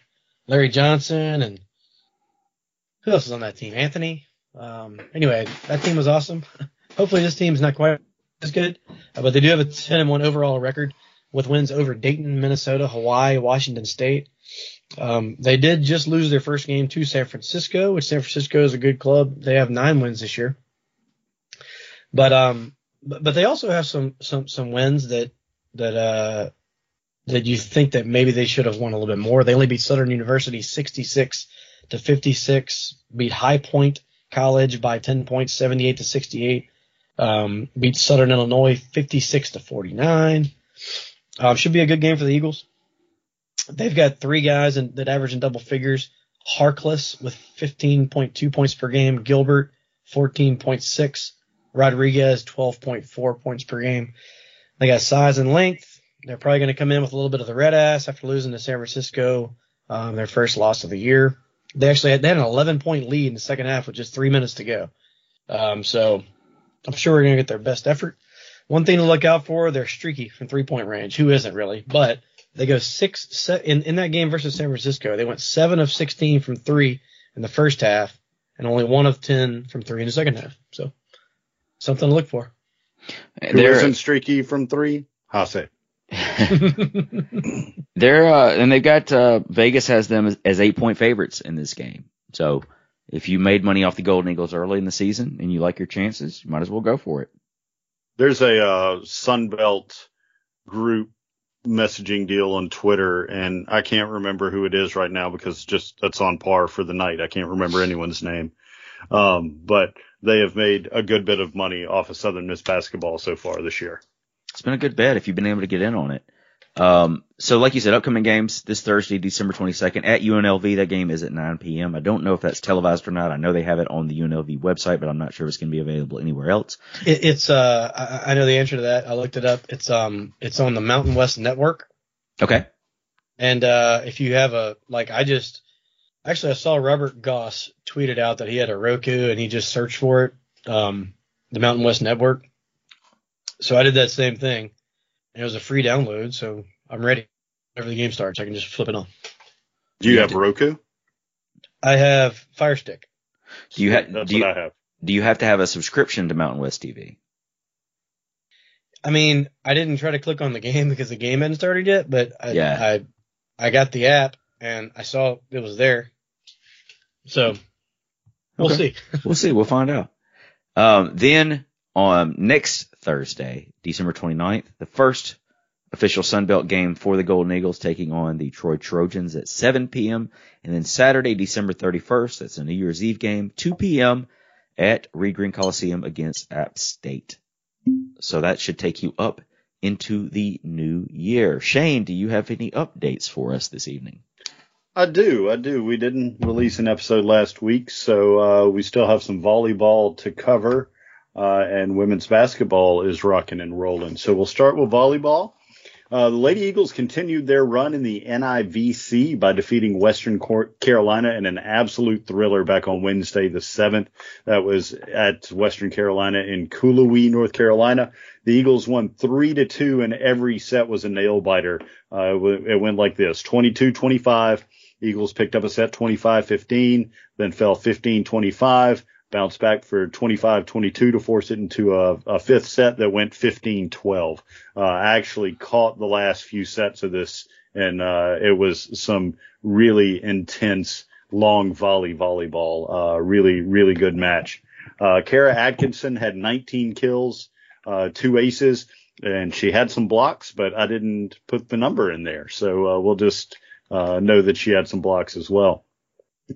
Larry Johnson and who else is on that team? Anthony. Um, anyway, that team was awesome. [LAUGHS] Hopefully this team's not quite as good, uh, but they do have a 10 and 1 overall record with wins over Dayton, Minnesota, Hawaii, Washington State. Um, they did just lose their first game to San Francisco, which San Francisco is a good club. They have nine wins this year, but um, but, but they also have some some some wins that that uh that you think that maybe they should have won a little bit more. They only beat Southern University 66 to 56, beat High Point College by 10 points, 78 to 68. Um, beat Southern Illinois 56 to 49. Um, should be a good game for the Eagles. They've got three guys in, that average in double figures. Harkless with 15.2 points per game. Gilbert 14.6. Rodriguez 12.4 points per game. They got size and length. They're probably going to come in with a little bit of the red ass after losing to San Francisco, um, their first loss of the year. They actually had, they had an 11 point lead in the second half with just three minutes to go. Um, so I'm sure we're going to get their best effort. One thing to look out for, they're streaky from three point range. Who isn't really? But they go six se- in, in that game versus San Francisco. They went seven of 16 from three in the first half and only one of 10 from three in the second half. So something to look for. Who isn't streaky from three? Haase. [LAUGHS] [LAUGHS] They're uh, and they've got uh, Vegas has them as, as eight point favorites in this game. So if you made money off the Golden Eagles early in the season and you like your chances, you might as well go for it. There's a uh, Sunbelt group messaging deal on Twitter, and I can't remember who it is right now because just that's on par for the night. I can't remember anyone's name. Um, but they have made a good bit of money off of Southern Miss basketball so far this year. It's been a good bet if you've been able to get in on it. Um, so like you said, upcoming games this Thursday, December 22nd at UNLV. That game is at 9 p.m. I don't know if that's televised or not. I know they have it on the UNLV website, but I'm not sure if it's going to be available anywhere else. It, it's uh, I, I know the answer to that. I looked it up. It's um, it's on the Mountain West Network. Okay. And uh, if you have a like, I just actually I saw Robert Goss tweeted out that he had a Roku and he just searched for it, um, the Mountain West Network. So I did that same thing, it was a free download. So I'm ready. Whenever the game starts, I can just flip it on. Do you have Roku? I have Fire Stick. Do you have? That's do you, what I have. Do you have to have a subscription to Mountain West TV? I mean, I didn't try to click on the game because the game hadn't started yet, but I, Yeah. I, I got the app and I saw it was there. So we'll Okay. see. we'll see. We'll find out. Um, then on next Thursday, December 29th, the first official Sunbelt game for the Golden Eagles taking on the Troy Trojans at 7 p.m. And then Saturday, December 31st, that's a New Year's Eve game, 2 p.m. at Reed Green Coliseum against App State. So that should take you up into the new year. Shane, do you have any updates for us this evening? I do, I do. We didn't release an episode last week, so uh, we still have some volleyball to cover, uh, and women's basketball is rocking and rolling. So we'll start with volleyball. Uh, the Lady Eagles continued their run in the NIVC by defeating Western Carolina in an absolute thriller back on Wednesday, the 7th. That was at Western Carolina in Cullowhee, North Carolina. The Eagles won 3 to 2 and every set was a nail biter. Uh, it, went like this 22 25. Eagles picked up a set 25-15, then fell 15-25, bounced back for 25-22 to force it into a, a fifth set that went 15-12. Uh, I actually caught the last few sets of this and, uh, it was some really intense long volley volleyball. Uh, really, really good match. Uh, Kara Atkinson had 19 kills, uh, two aces and she had some blocks, but I didn't put the number in there. So, uh, we'll just, uh, know that she had some blocks as well.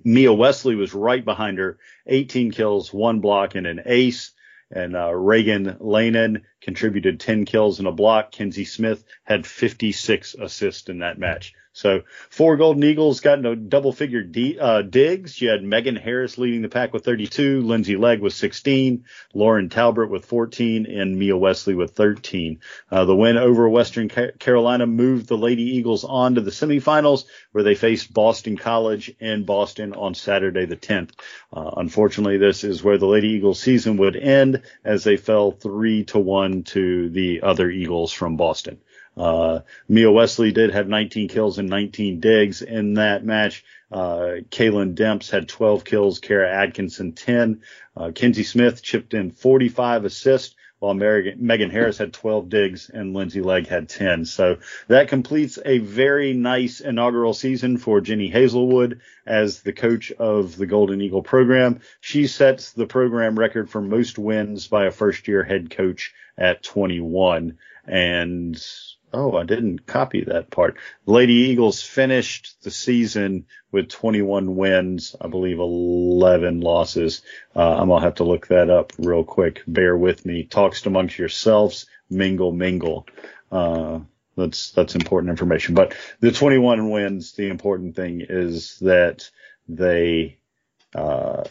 Mia Wesley was right behind her, 18 kills, one block and an ace. And, uh, Reagan Lanin contributed 10 kills and a block. Kenzie Smith had 56 assists in that match. So four Golden Eagles got into double figure D, uh, digs. You had Megan Harris leading the pack with 32, Lindsay Legg with 16, Lauren Talbert with 14, and Mia Wesley with 13. Uh, the win over Western Ca- Carolina moved the Lady Eagles on to the semifinals where they faced Boston College in Boston on Saturday the 10th. Uh, unfortunately, this is where the Lady Eagles season would end as they fell three to one to the other Eagles from Boston. Uh, Mia Wesley did have 19 kills and 19 digs in that match. Uh, Kaylin Demps had 12 kills, Kara Atkinson 10. Uh, Kinsey Smith chipped in 45 assists while Megan Harris had 12 digs and Lindsay Legg had 10. So that completes a very nice inaugural season for Jenny Hazelwood as the coach of the Golden Eagle program. She sets the program record for most wins by a first year head coach at 21. And Oh, I didn't copy that part. Lady Eagles finished the season with 21 wins, I believe 11 losses. Uh, I'm gonna have to look that up real quick. Bear with me. Talks amongst yourselves, mingle, mingle. Uh, that's that's important information. But the 21 wins, the important thing is that they uh,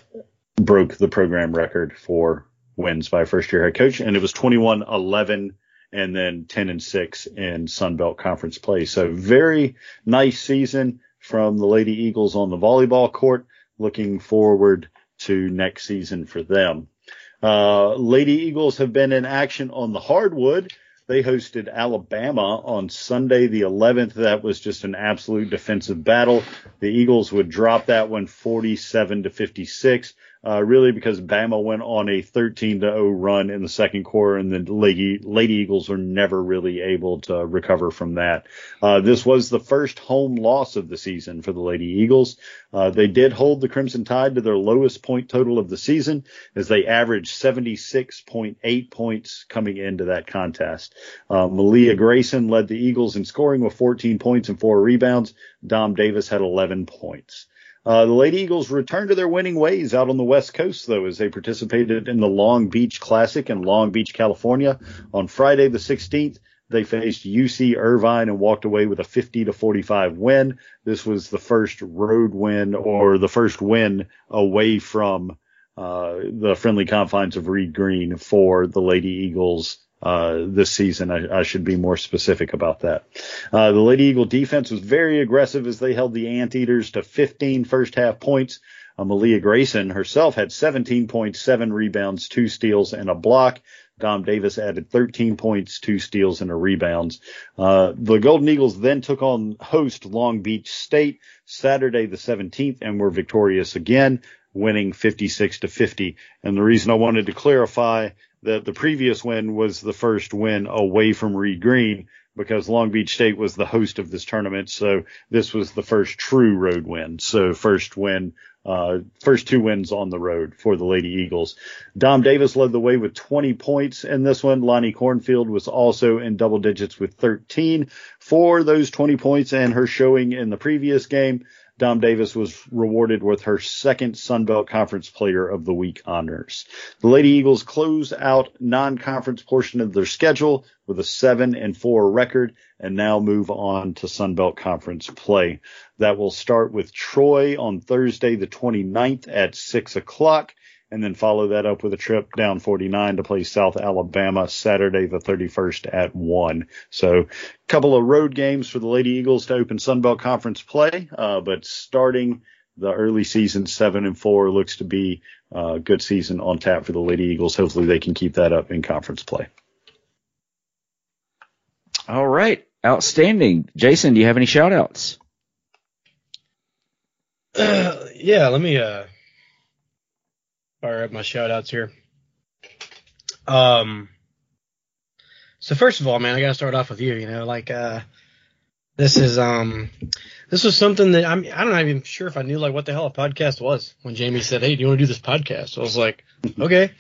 broke the program record for wins by a first year head coach, and it was 21 11 and then 10 and 6 in Sun Belt Conference play. So very nice season from the Lady Eagles on the volleyball court. Looking forward to next season for them. Uh, Lady Eagles have been in action on the hardwood. They hosted Alabama on Sunday the 11th. That was just an absolute defensive battle. The Eagles would drop that one 47 to 56. Uh, really because Bama went on a 13 to 0 run in the second quarter and the Lady, Lady Eagles were never really able to recover from that. Uh, this was the first home loss of the season for the Lady Eagles. Uh, they did hold the Crimson Tide to their lowest point total of the season as they averaged 76.8 points coming into that contest. Uh, Malia Grayson led the Eagles in scoring with 14 points and four rebounds. Dom Davis had 11 points. Uh, the Lady Eagles returned to their winning ways out on the West Coast, though, as they participated in the Long Beach Classic in Long Beach, California. On Friday the 16th, they faced UC Irvine and walked away with a 50 to 45 win. This was the first road win or the first win away from uh, the friendly confines of Reed Green for the Lady Eagles uh, this season. I, I, should be more specific about that. Uh, the Lady Eagle defense was very aggressive as they held the Anteaters to 15 first half points. Uh, Malia Grayson herself had 17 points, seven rebounds, two steals, and a block. Dom Davis added 13 points, two steals, and a rebounds. Uh, the Golden Eagles then took on host Long Beach State Saturday the 17th and were victorious again, winning 56 to 50. And the reason I wanted to clarify that the previous win was the first win away from Reed Green because Long Beach State was the host of this tournament. So this was the first true road win. So first win, uh, first two wins on the road for the Lady Eagles. Dom Davis led the way with 20 points in this one. Lonnie Cornfield was also in double digits with 13 for those 20 points and her showing in the previous game. Dom Davis was rewarded with her second Sun Belt Conference Player of the Week honors. The Lady Eagles close out non-conference portion of their schedule with a seven and four record and now move on to Sun Belt Conference play. That will start with Troy on Thursday the 29th at six o'clock and then follow that up with a trip down 49 to play South Alabama Saturday the 31st at 1. So a couple of road games for the Lady Eagles to open Sunbelt Conference play, uh, but starting the early season 7 and 4 looks to be a good season on tap for the Lady Eagles. Hopefully they can keep that up in conference play. All right. Outstanding. Jason, do you have any shout outs? Uh, [CLEARS THROAT] yeah, let me uh fire up my shout outs here. Um, so first of all, man, I gotta start off with you. You know, like uh, this is um, this was something that I'm I'm not even sure if I knew like what the hell a podcast was when Jamie said, "Hey, do you want to do this podcast?" I was like, [LAUGHS] "Okay,"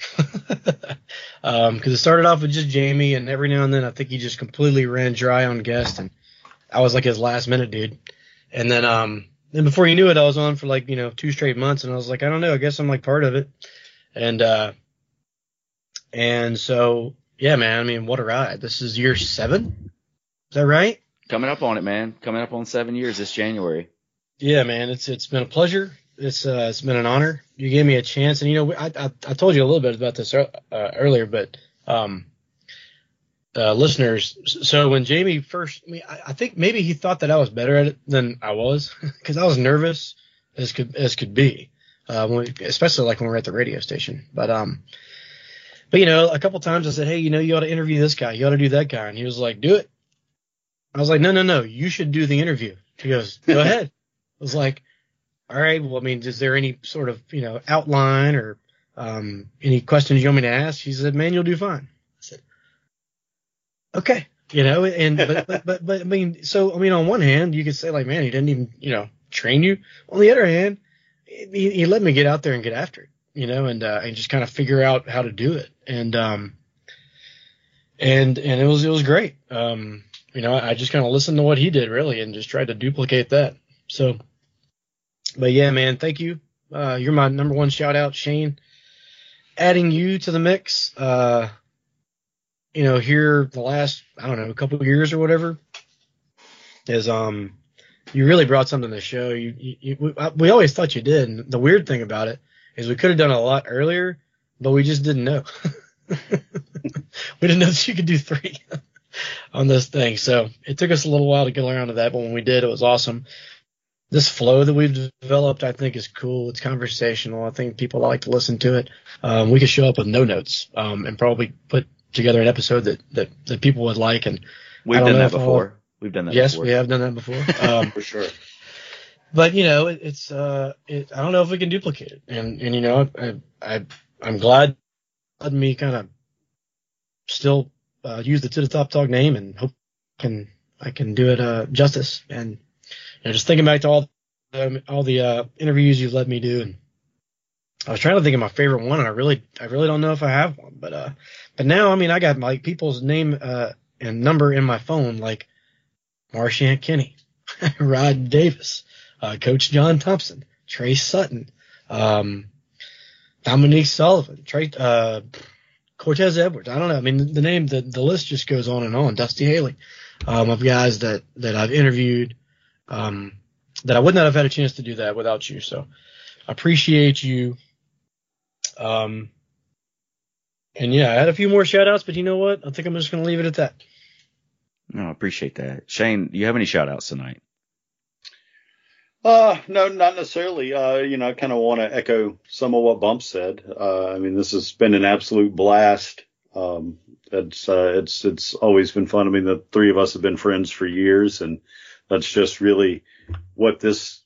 [LAUGHS] um, because it started off with just Jamie, and every now and then I think he just completely ran dry on guests, and I was like his last minute dude, and then um, then before you knew it, I was on for like, you know, two straight months and I was like, I don't know, I guess I'm like part of it. And, uh, and so, yeah, man, I mean, what a ride. This is year seven. Is that right? Coming up on it, man. Coming up on seven years this January. Yeah, man, it's it's been a pleasure. It's uh, it's been an honor. You gave me a chance, and you know, I I, I told you a little bit about this uh, earlier, but um, uh, listeners. So when Jamie first, I, mean, I, I think maybe he thought that I was better at it than I was [LAUGHS] because I was nervous as could as could be, uh, when we, especially like when we we're at the radio station. But um, but you know, a couple times I said, hey, you know, you ought to interview this guy, you ought to do that guy, and he was like, do it. I was like, no, no, no, you should do the interview. He goes, go [LAUGHS] ahead. I was like, all right, well, I mean, is there any sort of you know outline or um, any questions you want me to ask? He said, man, you'll do fine okay, you know, and but, [LAUGHS] but but but I mean, so I mean, on one hand, you could say like, man, he didn't even you know train you. On the other hand, he, he let me get out there and get after it, you know, and uh, and just kind of figure out how to do it, and um, and and it was it was great. Um, you know, I just kind of listened to what he did really, and just tried to duplicate that. So, but yeah, man, thank you. Uh, you're my number one shout out, Shane. Adding you to the mix, uh, you know, here the last I don't know a couple years or whatever is um you really brought something to the show. You, you, you we, we, always thought you did. And the weird thing about it is we could have done a lot earlier, but we just didn't know. [LAUGHS] we didn't know that you could do three [LAUGHS] on this thing. So it took us a little while to get around to that, but when we did, it was awesome. This flow that we've developed, I think, is cool. It's conversational. I think people like to listen to it. Um, we could show up with no notes um, and probably put together an episode that that, that people would like. And we've done that before. We've done that. Yes, before. we have done that before. [LAUGHS] Um, For sure. But you know, it, it's uh, it, I don't know if we can duplicate it. And and you know, I, I I'm glad me kind of still uh, use the to the top talk name and hope I can I can do it uh, justice. And you know, just thinking back to all um, all the uh, interviews you've let me do and I was trying to think of my favorite one, and I really, I really don't know if I have one. But, uh, but now, I mean, I got like people's name uh, and number in my phone, like Marchant Kenny, [LAUGHS] Rod Davis, uh, Coach John Thompson, Trey Sutton, um, Dominique Sullivan, Trey, uh, Cortez Edwards. I don't know. I mean, the name, the, the list just goes on and on. Dusty Haley, um, of guys that, that I've interviewed, um, that I would not have had a chance to do that without you. So appreciate you um, and yeah, I had a few more shout outs, but you know what? I think I'm just going to leave it at that. No, I appreciate that. Shane, do you have any shout outs tonight? Uh, no, not necessarily. Uh, you know, I kind of want to echo some of what Bump said. Uh, I mean, this has been an absolute blast. Um, it's, uh, it's, it's always been fun. I mean, the three of us have been friends for years and that's just really what this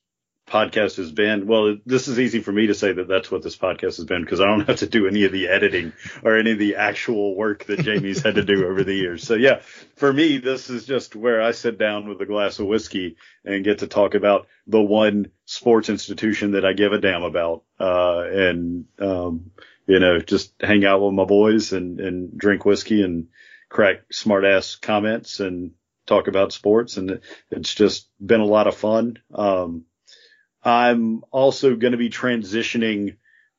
podcast has been. Well, this is easy for me to say that that's what this podcast has been because I don't have to do any of the editing or any of the actual work that Jamie's had to do over the years. So yeah, for me, this is just where I sit down with a glass of whiskey and get to talk about the one sports institution that I give a damn about. Uh, and, um, you know, just hang out with my boys and, and drink whiskey and crack smart ass comments and talk about sports. And it's just been a lot of fun. Um, I'm also going to be transitioning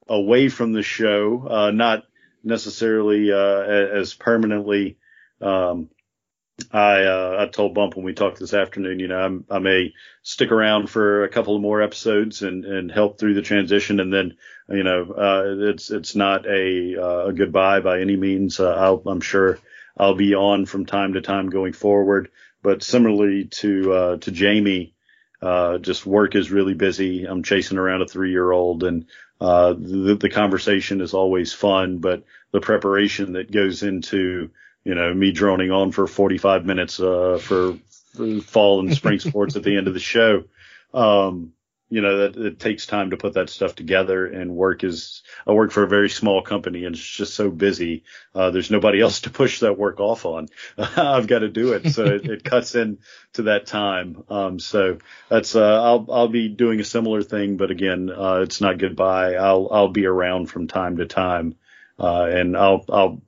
away from the show, uh, not necessarily uh, as permanently. Um, I uh, I told Bump when we talked this afternoon, you know, I'm, i may stick around for a couple of more episodes and, and help through the transition, and then you know, uh, it's it's not a uh, a goodbye by any means. Uh, I'll, I'm sure I'll be on from time to time going forward. But similarly to uh, to Jamie, uh, just work is really busy. I'm chasing around a three year old and, uh, the, the conversation is always fun, but the preparation that goes into, you know, me droning on for 45 minutes, uh, for, for fall and spring [LAUGHS] sports at the end of the show, um, you know that it takes time to put that stuff together and work is i work for a very small company and it's just so busy uh, there's nobody [LAUGHS] else to push that work off on. [LAUGHS] I've got to do it. So it, it, cuts in to that time. Um, so that's uh, i'll i'll be doing a similar thing but again uh, it's not goodbye. I'll i'll be around from time to time uh, and i'll i'll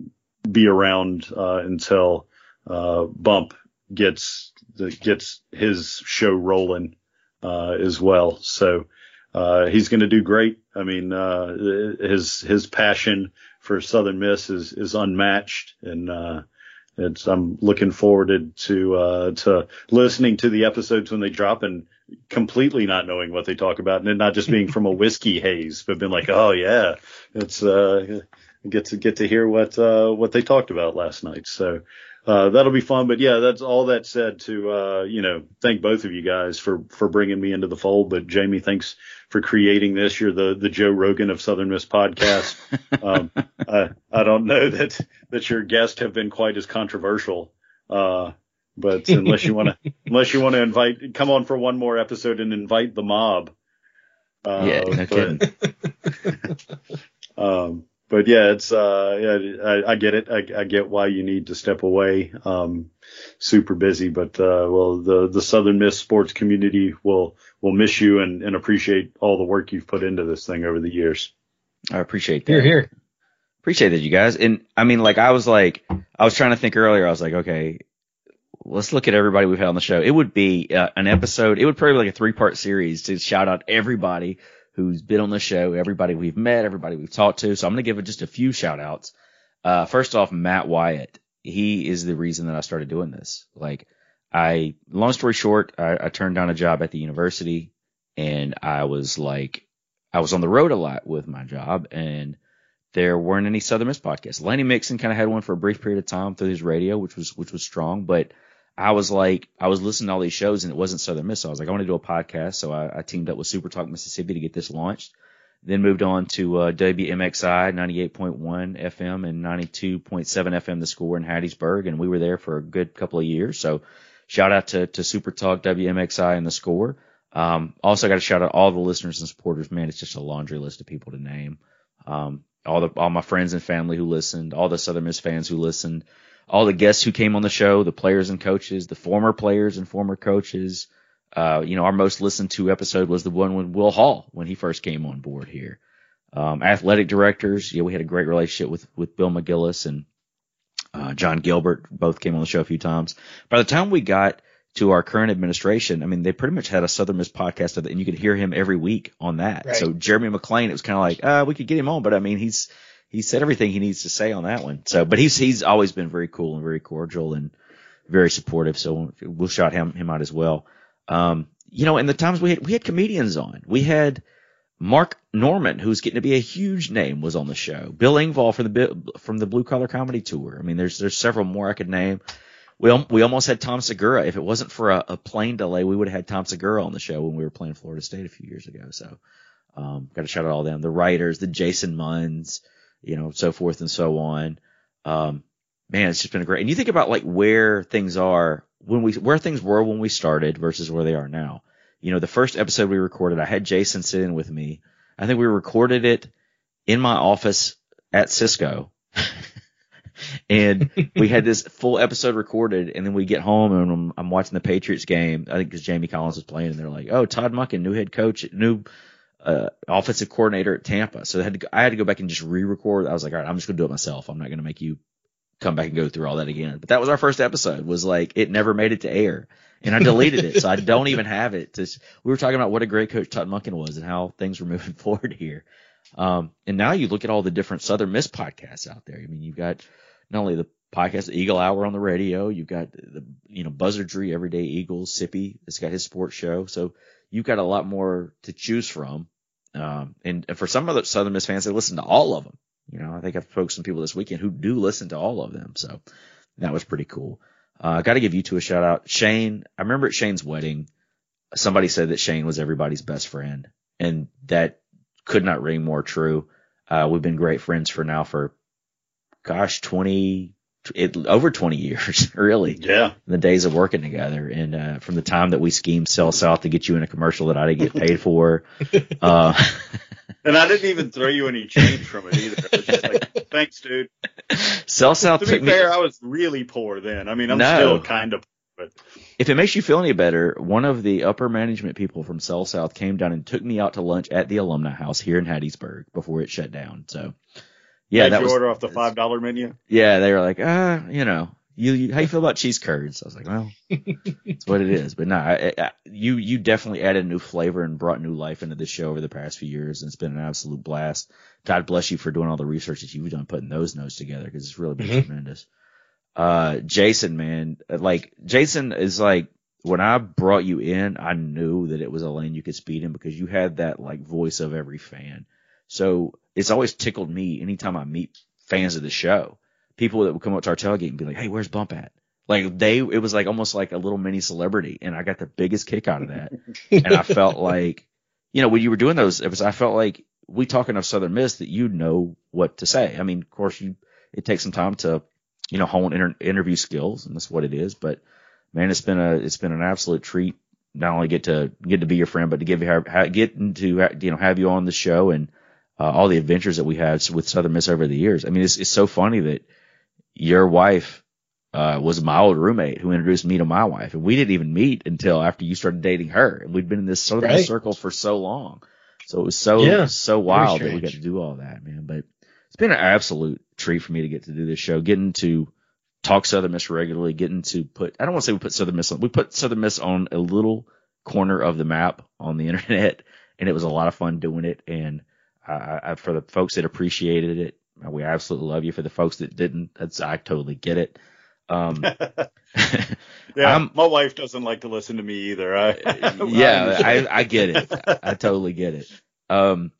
be around uh, until uh, bump gets gets his show rolling uh, as well. So uh, he's going to do great. I mean, uh, his his passion for Southern Miss is is unmatched, and uh, it's I'm looking forward to uh, to listening to the episodes when they drop and completely not knowing what they talk about and not just being from a whiskey [LAUGHS] haze, but being like, oh yeah, it's uh get to get to hear what uh what they talked about last night. So uh, that'll be fun. But yeah, that's all that said to, uh, you know, thank both of you guys for, for bringing me into the fold. But Jamie, thanks for creating this. You're the, the Joe Rogan of Southern Miss podcast. [LAUGHS] um, I, I don't know that, that your guests have been quite as controversial. Uh, but unless you want to, [LAUGHS] unless you want to invite, come on for one more episode and invite the mob. Uh, yeah, no but, [LAUGHS] um, but yeah, it's uh, yeah, I, I get it. I, I, get why you need to step away. Um, super busy, but uh, well, the the Southern Miss sports community will will miss you and, and appreciate all the work you've put into this thing over the years. I appreciate that. Here, here. Appreciate that, you guys. And I mean, like, I was like, I was trying to think earlier. I was like, okay, let's look at everybody we've had on the show. It would be uh, an episode. It would probably be like a three part series to shout out everybody who's been on the show, everybody we've met, everybody we've talked to. So I'm going to give just a few shout outs. Uh, first off, Matt Wyatt. He is the reason that I started doing this. Like, I, long story short, I, I turned down a job at the university and I was like, I was on the road a lot with my job and there weren't any Southern Miss podcasts. Lanny Mixon kind of had one for a brief period of time through his radio, which was, which was strong, but I was like, I was listening to all these shows and it wasn't Southern Miss. So I was like, I want to do a podcast. So I, I teamed up with Super Talk Mississippi to get this launched. Then moved on to uh, WMXI 98.1 FM and 92.7 FM, the score in Hattiesburg. And we were there for a good couple of years. So shout out to, to Super Talk, WMXI and the score. Um, also got to shout out all the listeners and supporters. Man, it's just a laundry list of people to name. Um, all the, all my friends and family who listened, all the Southern Miss fans who listened, all the guests who came on the show, the players and coaches, the former players and former coaches. Uh, you know, our most listened to episode was the one with Will Hall when he first came on board here. Um, athletic directors, yeah, we had a great relationship with, with Bill McGillis and, uh, Jon Gilbert, both came on the show a few times. By the time we got to our current administration, I mean, they pretty much had a Southern Miss podcast of it, and you could hear him every week on that. Right. So Jeremy McClain, it was kind of like, uh, we could get him on, but I mean, he's, he said everything he needs to say on that one. So, but he's he's always been very cool and very cordial and very supportive. So we'll shout him him out as well. Um, you know, in the times we had we had comedians on, we had Mark Normand, who's getting to be a huge name, was on the show. Bill Engvall from the from the Blue Collar Comedy Tour. I mean, there's there's several more I could name. We we almost had Tom Segura. If it wasn't for a, a plane delay, we would have had Tom Segura on the show when we were playing Florida State a few years ago. So, um, got to shout out all them. The writers, the Jason Munns, you know, so forth and so on. Um, man, it's just been a great. And you think about like where things are when we where things were when we started versus where they are now. You know, the first episode we recorded, I had Jason sit in with me. I think we recorded it in my office at Cisco. [LAUGHS] and we had this full episode recorded, and then we get home and I'm, I'm watching the Patriots game. I think because Jamie Collins was playing, and they're like, "Oh, Todd Monken, new head coach, new uh, offensive coordinator at Tampa. So I had to go, I had to go back and just re-record. I was like, all right, I'm just gonna do it myself. I'm not gonna make you come back and go through all that again. But that was our first episode. Was like it never made it to air, and I deleted it, so I don't even have it. Just, we were talking about what a great coach Todd Monken was and how things were [LAUGHS] moving forward here. Um, and now you look at all the different Southern Miss podcasts out there. I mean, you've got not only the podcast, Eagle Hour on the radio, you've got the, you know, Buzzardry, Everyday Eagles, Sippy, it's got his sports show. So you've got a lot more to choose from. Um, and for some of the Southern Miss fans, they listen to all of them. You know, I think I've spoken to some people this weekend who do listen to all of them. So that was pretty cool. Uh, I got to give you two a shout out. Shane, I remember at Shane's wedding, somebody said that Shane was everybody's best friend and that could not ring more true. Uh, we've been great friends for now for gosh, 20, it, over 20 years, [LAUGHS] really. Yeah. The days of working together. And, uh, from the time that we schemed CellSouth to get you in a commercial that I didn't get paid for. [LAUGHS] uh, and I didn't even throw you any change from it either. It was just like, thanks, dude. CellSouth to be fair, me, I was really poor then. I mean, I'm no. still kind of but if it makes you feel any better, one of the upper management people from CellSouth came down and took me out to lunch at the alumni house here in Hattiesburg before it shut down. So yeah, Did that you was, order off the five dollar menu. Yeah, they were like, ah, you know, you, you, how you feel about cheese curds? I was like, well, [LAUGHS] it's what it is. But no, I, I, you you definitely added new flavor and brought new life into this show over the past few years, and it's been an absolute blast. God bless you for doing all the research that you've done putting those notes together because it's really been mm-hmm. tremendous. uh, Jason, man, like Jason is like when I brought you in, I knew that it was a lane you could speed in because you had that like voice of every fan. So it's always tickled me anytime I meet fans of the show, people that would come up to our tailgate and be like, "Hey, where's Bump at?" Like they, it was like almost like a little mini celebrity, and I got the biggest kick out of that. [LAUGHS] and I felt like, you know, when you were doing those, it was I felt like we talk enough Southern Miss that you know what to say. I mean, of course, you it takes some time to, you know, hone inter- interview skills, and that's what it is. But man, it's been a it's been an absolute treat not only get to get to be your friend, but to give you get into you know have you on the show and uh, all the adventures that we had with Southern Miss over the years. I mean, it's it's so funny that your wife uh, was my old roommate who introduced me to my wife, and we didn't even meet until after you started dating her. And we'd been in this Southern right. circle for so long, so it was so yeah, so wild that we got to do all that, man. But it's been an absolute treat for me to get to do this show, getting to talk Southern Miss regularly, getting to put, I don't want to say we put Southern Miss on, we put Southern Miss on a little corner of the map on the [LAUGHS] internet and it was a lot of fun doing it. And I, I, for the folks that appreciated it, we absolutely love you. For the folks that didn't, that's, I totally get it. Um, [LAUGHS] [LAUGHS] yeah, I'm, my wife doesn't like to listen to me either. I, [LAUGHS] yeah, I, I get it. I totally get it. Um,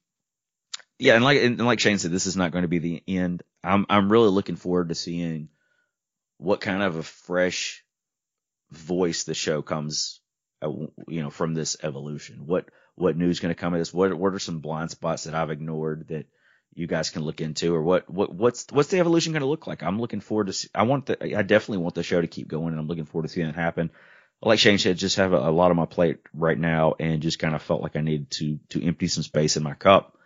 yeah, and like and like Shane said, this is not going to be the end. I'm I'm really looking forward to seeing what kind of a fresh voice the show comes, uh, you know, from this evolution. What what news going to come at this? What what are some blind spots that I've ignored that you guys can look into, or what what what's what's the evolution going to look like? I'm looking forward to. See, I want the I definitely want the show to keep going, and I'm looking forward to seeing it happen. Like Shane said, just have a, a lot on my plate right now, and just kind of felt like I needed to to empty some space in my cup.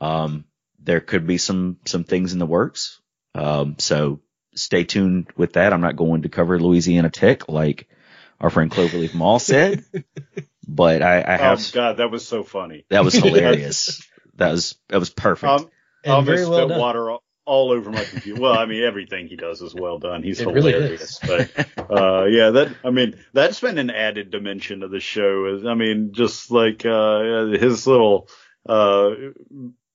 Um, there could be some some things in the works. Um, so stay tuned with that. I'm not going to cover Louisiana Tech like our friend Cloverleaf Mall said, [LAUGHS] but I, I have. Oh God, that was so funny. That was [LAUGHS] hilarious. that was that was perfect. Um, I almost well spit done. water all, all over my computer. well, I mean, everything he does is well done. He's it hilarious. Really but uh, yeah, that I mean, that's been an added dimension of the show. I mean, just like uh, his little uh,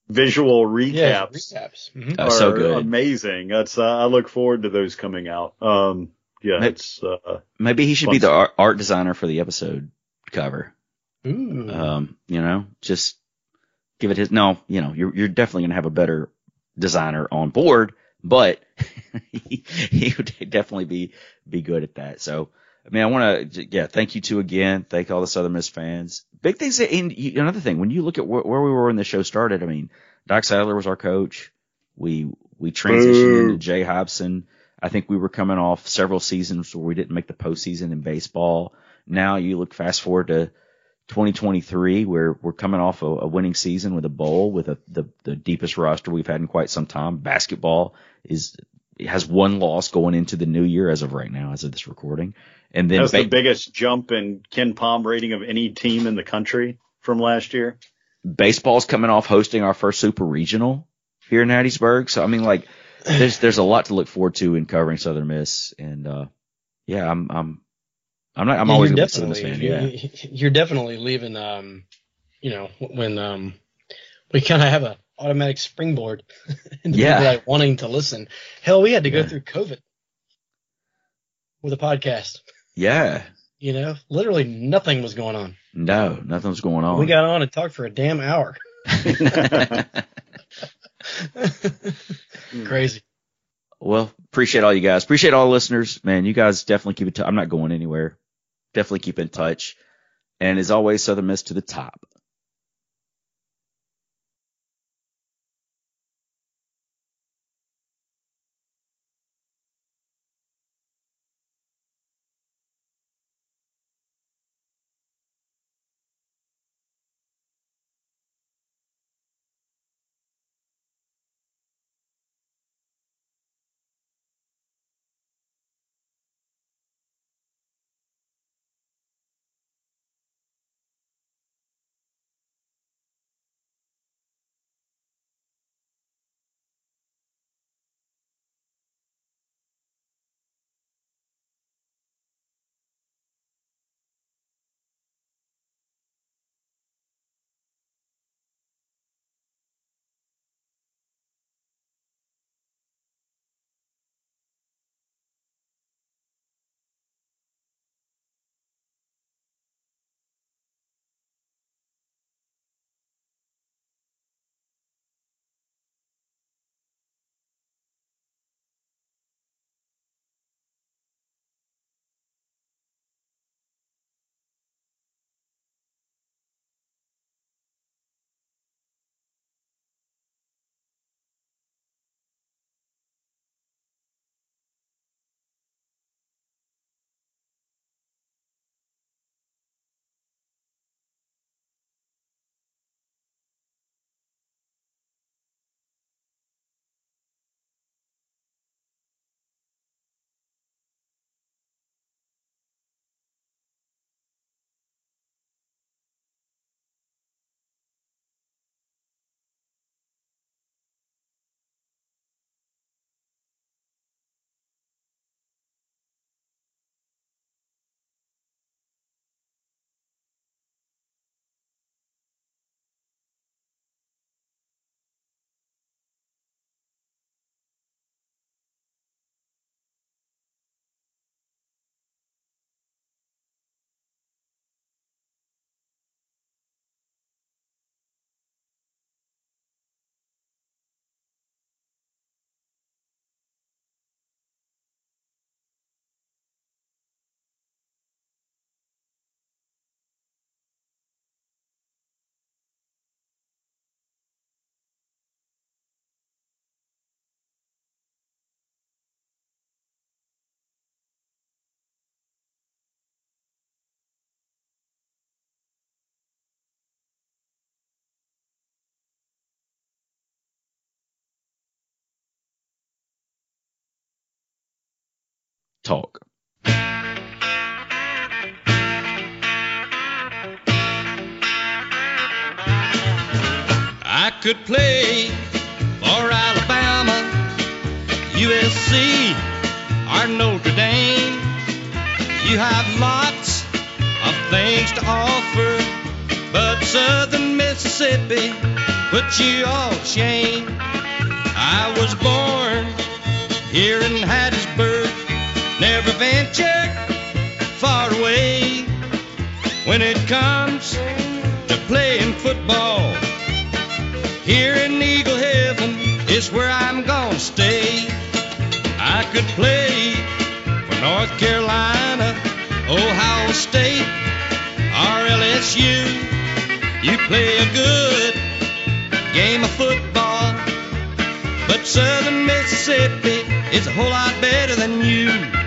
visual recaps, yeah, recaps. Mm-hmm. are so good. amazing. That's uh, I look forward to those coming out. Um, yeah, maybe, it's uh, maybe he should be the art, art, designer for the episode cover. Ooh. Um, you know, just give it his. No, you know, you're you're definitely gonna have a better designer on board, but he, [LAUGHS] he would definitely be be good at that. So. I mean, I want to, yeah, thank you two again. Thank all the Southern Miss fans. Big things. And another thing, when you look at where, where, we were when the show started, I mean, Doc Sadler was our coach. We, we transitioned into Jay Hopson. I think we were coming off several seasons where we didn't make the postseason in baseball. Now you look fast forward to 2023 where we're coming off a, a winning season with a bowl with a, the, the deepest roster we've had in quite some time. Basketball is, has one loss going into the new year as of right now, as of this recording. And then that's ba- the biggest jump in KenPom rating of any team in the country from last year. Baseball's coming off hosting our first super regional here in Hattiesburg. So I mean, like, there's there's a lot to look forward to in covering Southern Miss, and uh, yeah, I'm I'm I'm not I'm yeah, always Southern Miss fan. Yeah, you're definitely leaving. Um, you know, when um, we kind of have a automatic springboard [LAUGHS] into yeah. like wanting to listen. Hell, we had to go yeah. through COVID with a podcast. Yeah. You know, literally nothing was going on. No, nothing was going on. We got on and talked for a damn hour. [LAUGHS] [LAUGHS] Crazy. Well, appreciate all you guys. Appreciate all the listeners. Man, you guys definitely keep it. T- I'm not going anywhere. Definitely keep in touch. And as always, Southern Miss to the top. Talk. I could play for Alabama, USC, or Notre Dame. You have lots of things to offer, but Southern Mississippi put you all shame. I was born here in Hattiesburg, never ventured far away. When it comes to playing football, here in Eagle Heaven is where I'm gonna stay. I could play for North Carolina, Ohio State, or LSU. You play a good game of football, but Southern Mississippi is a whole lot better than you.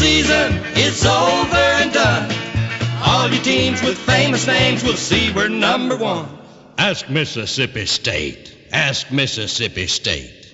Season is over and done, all your teams with famous names will see we're number one. Ask Mississippi State. Ask Mississippi State.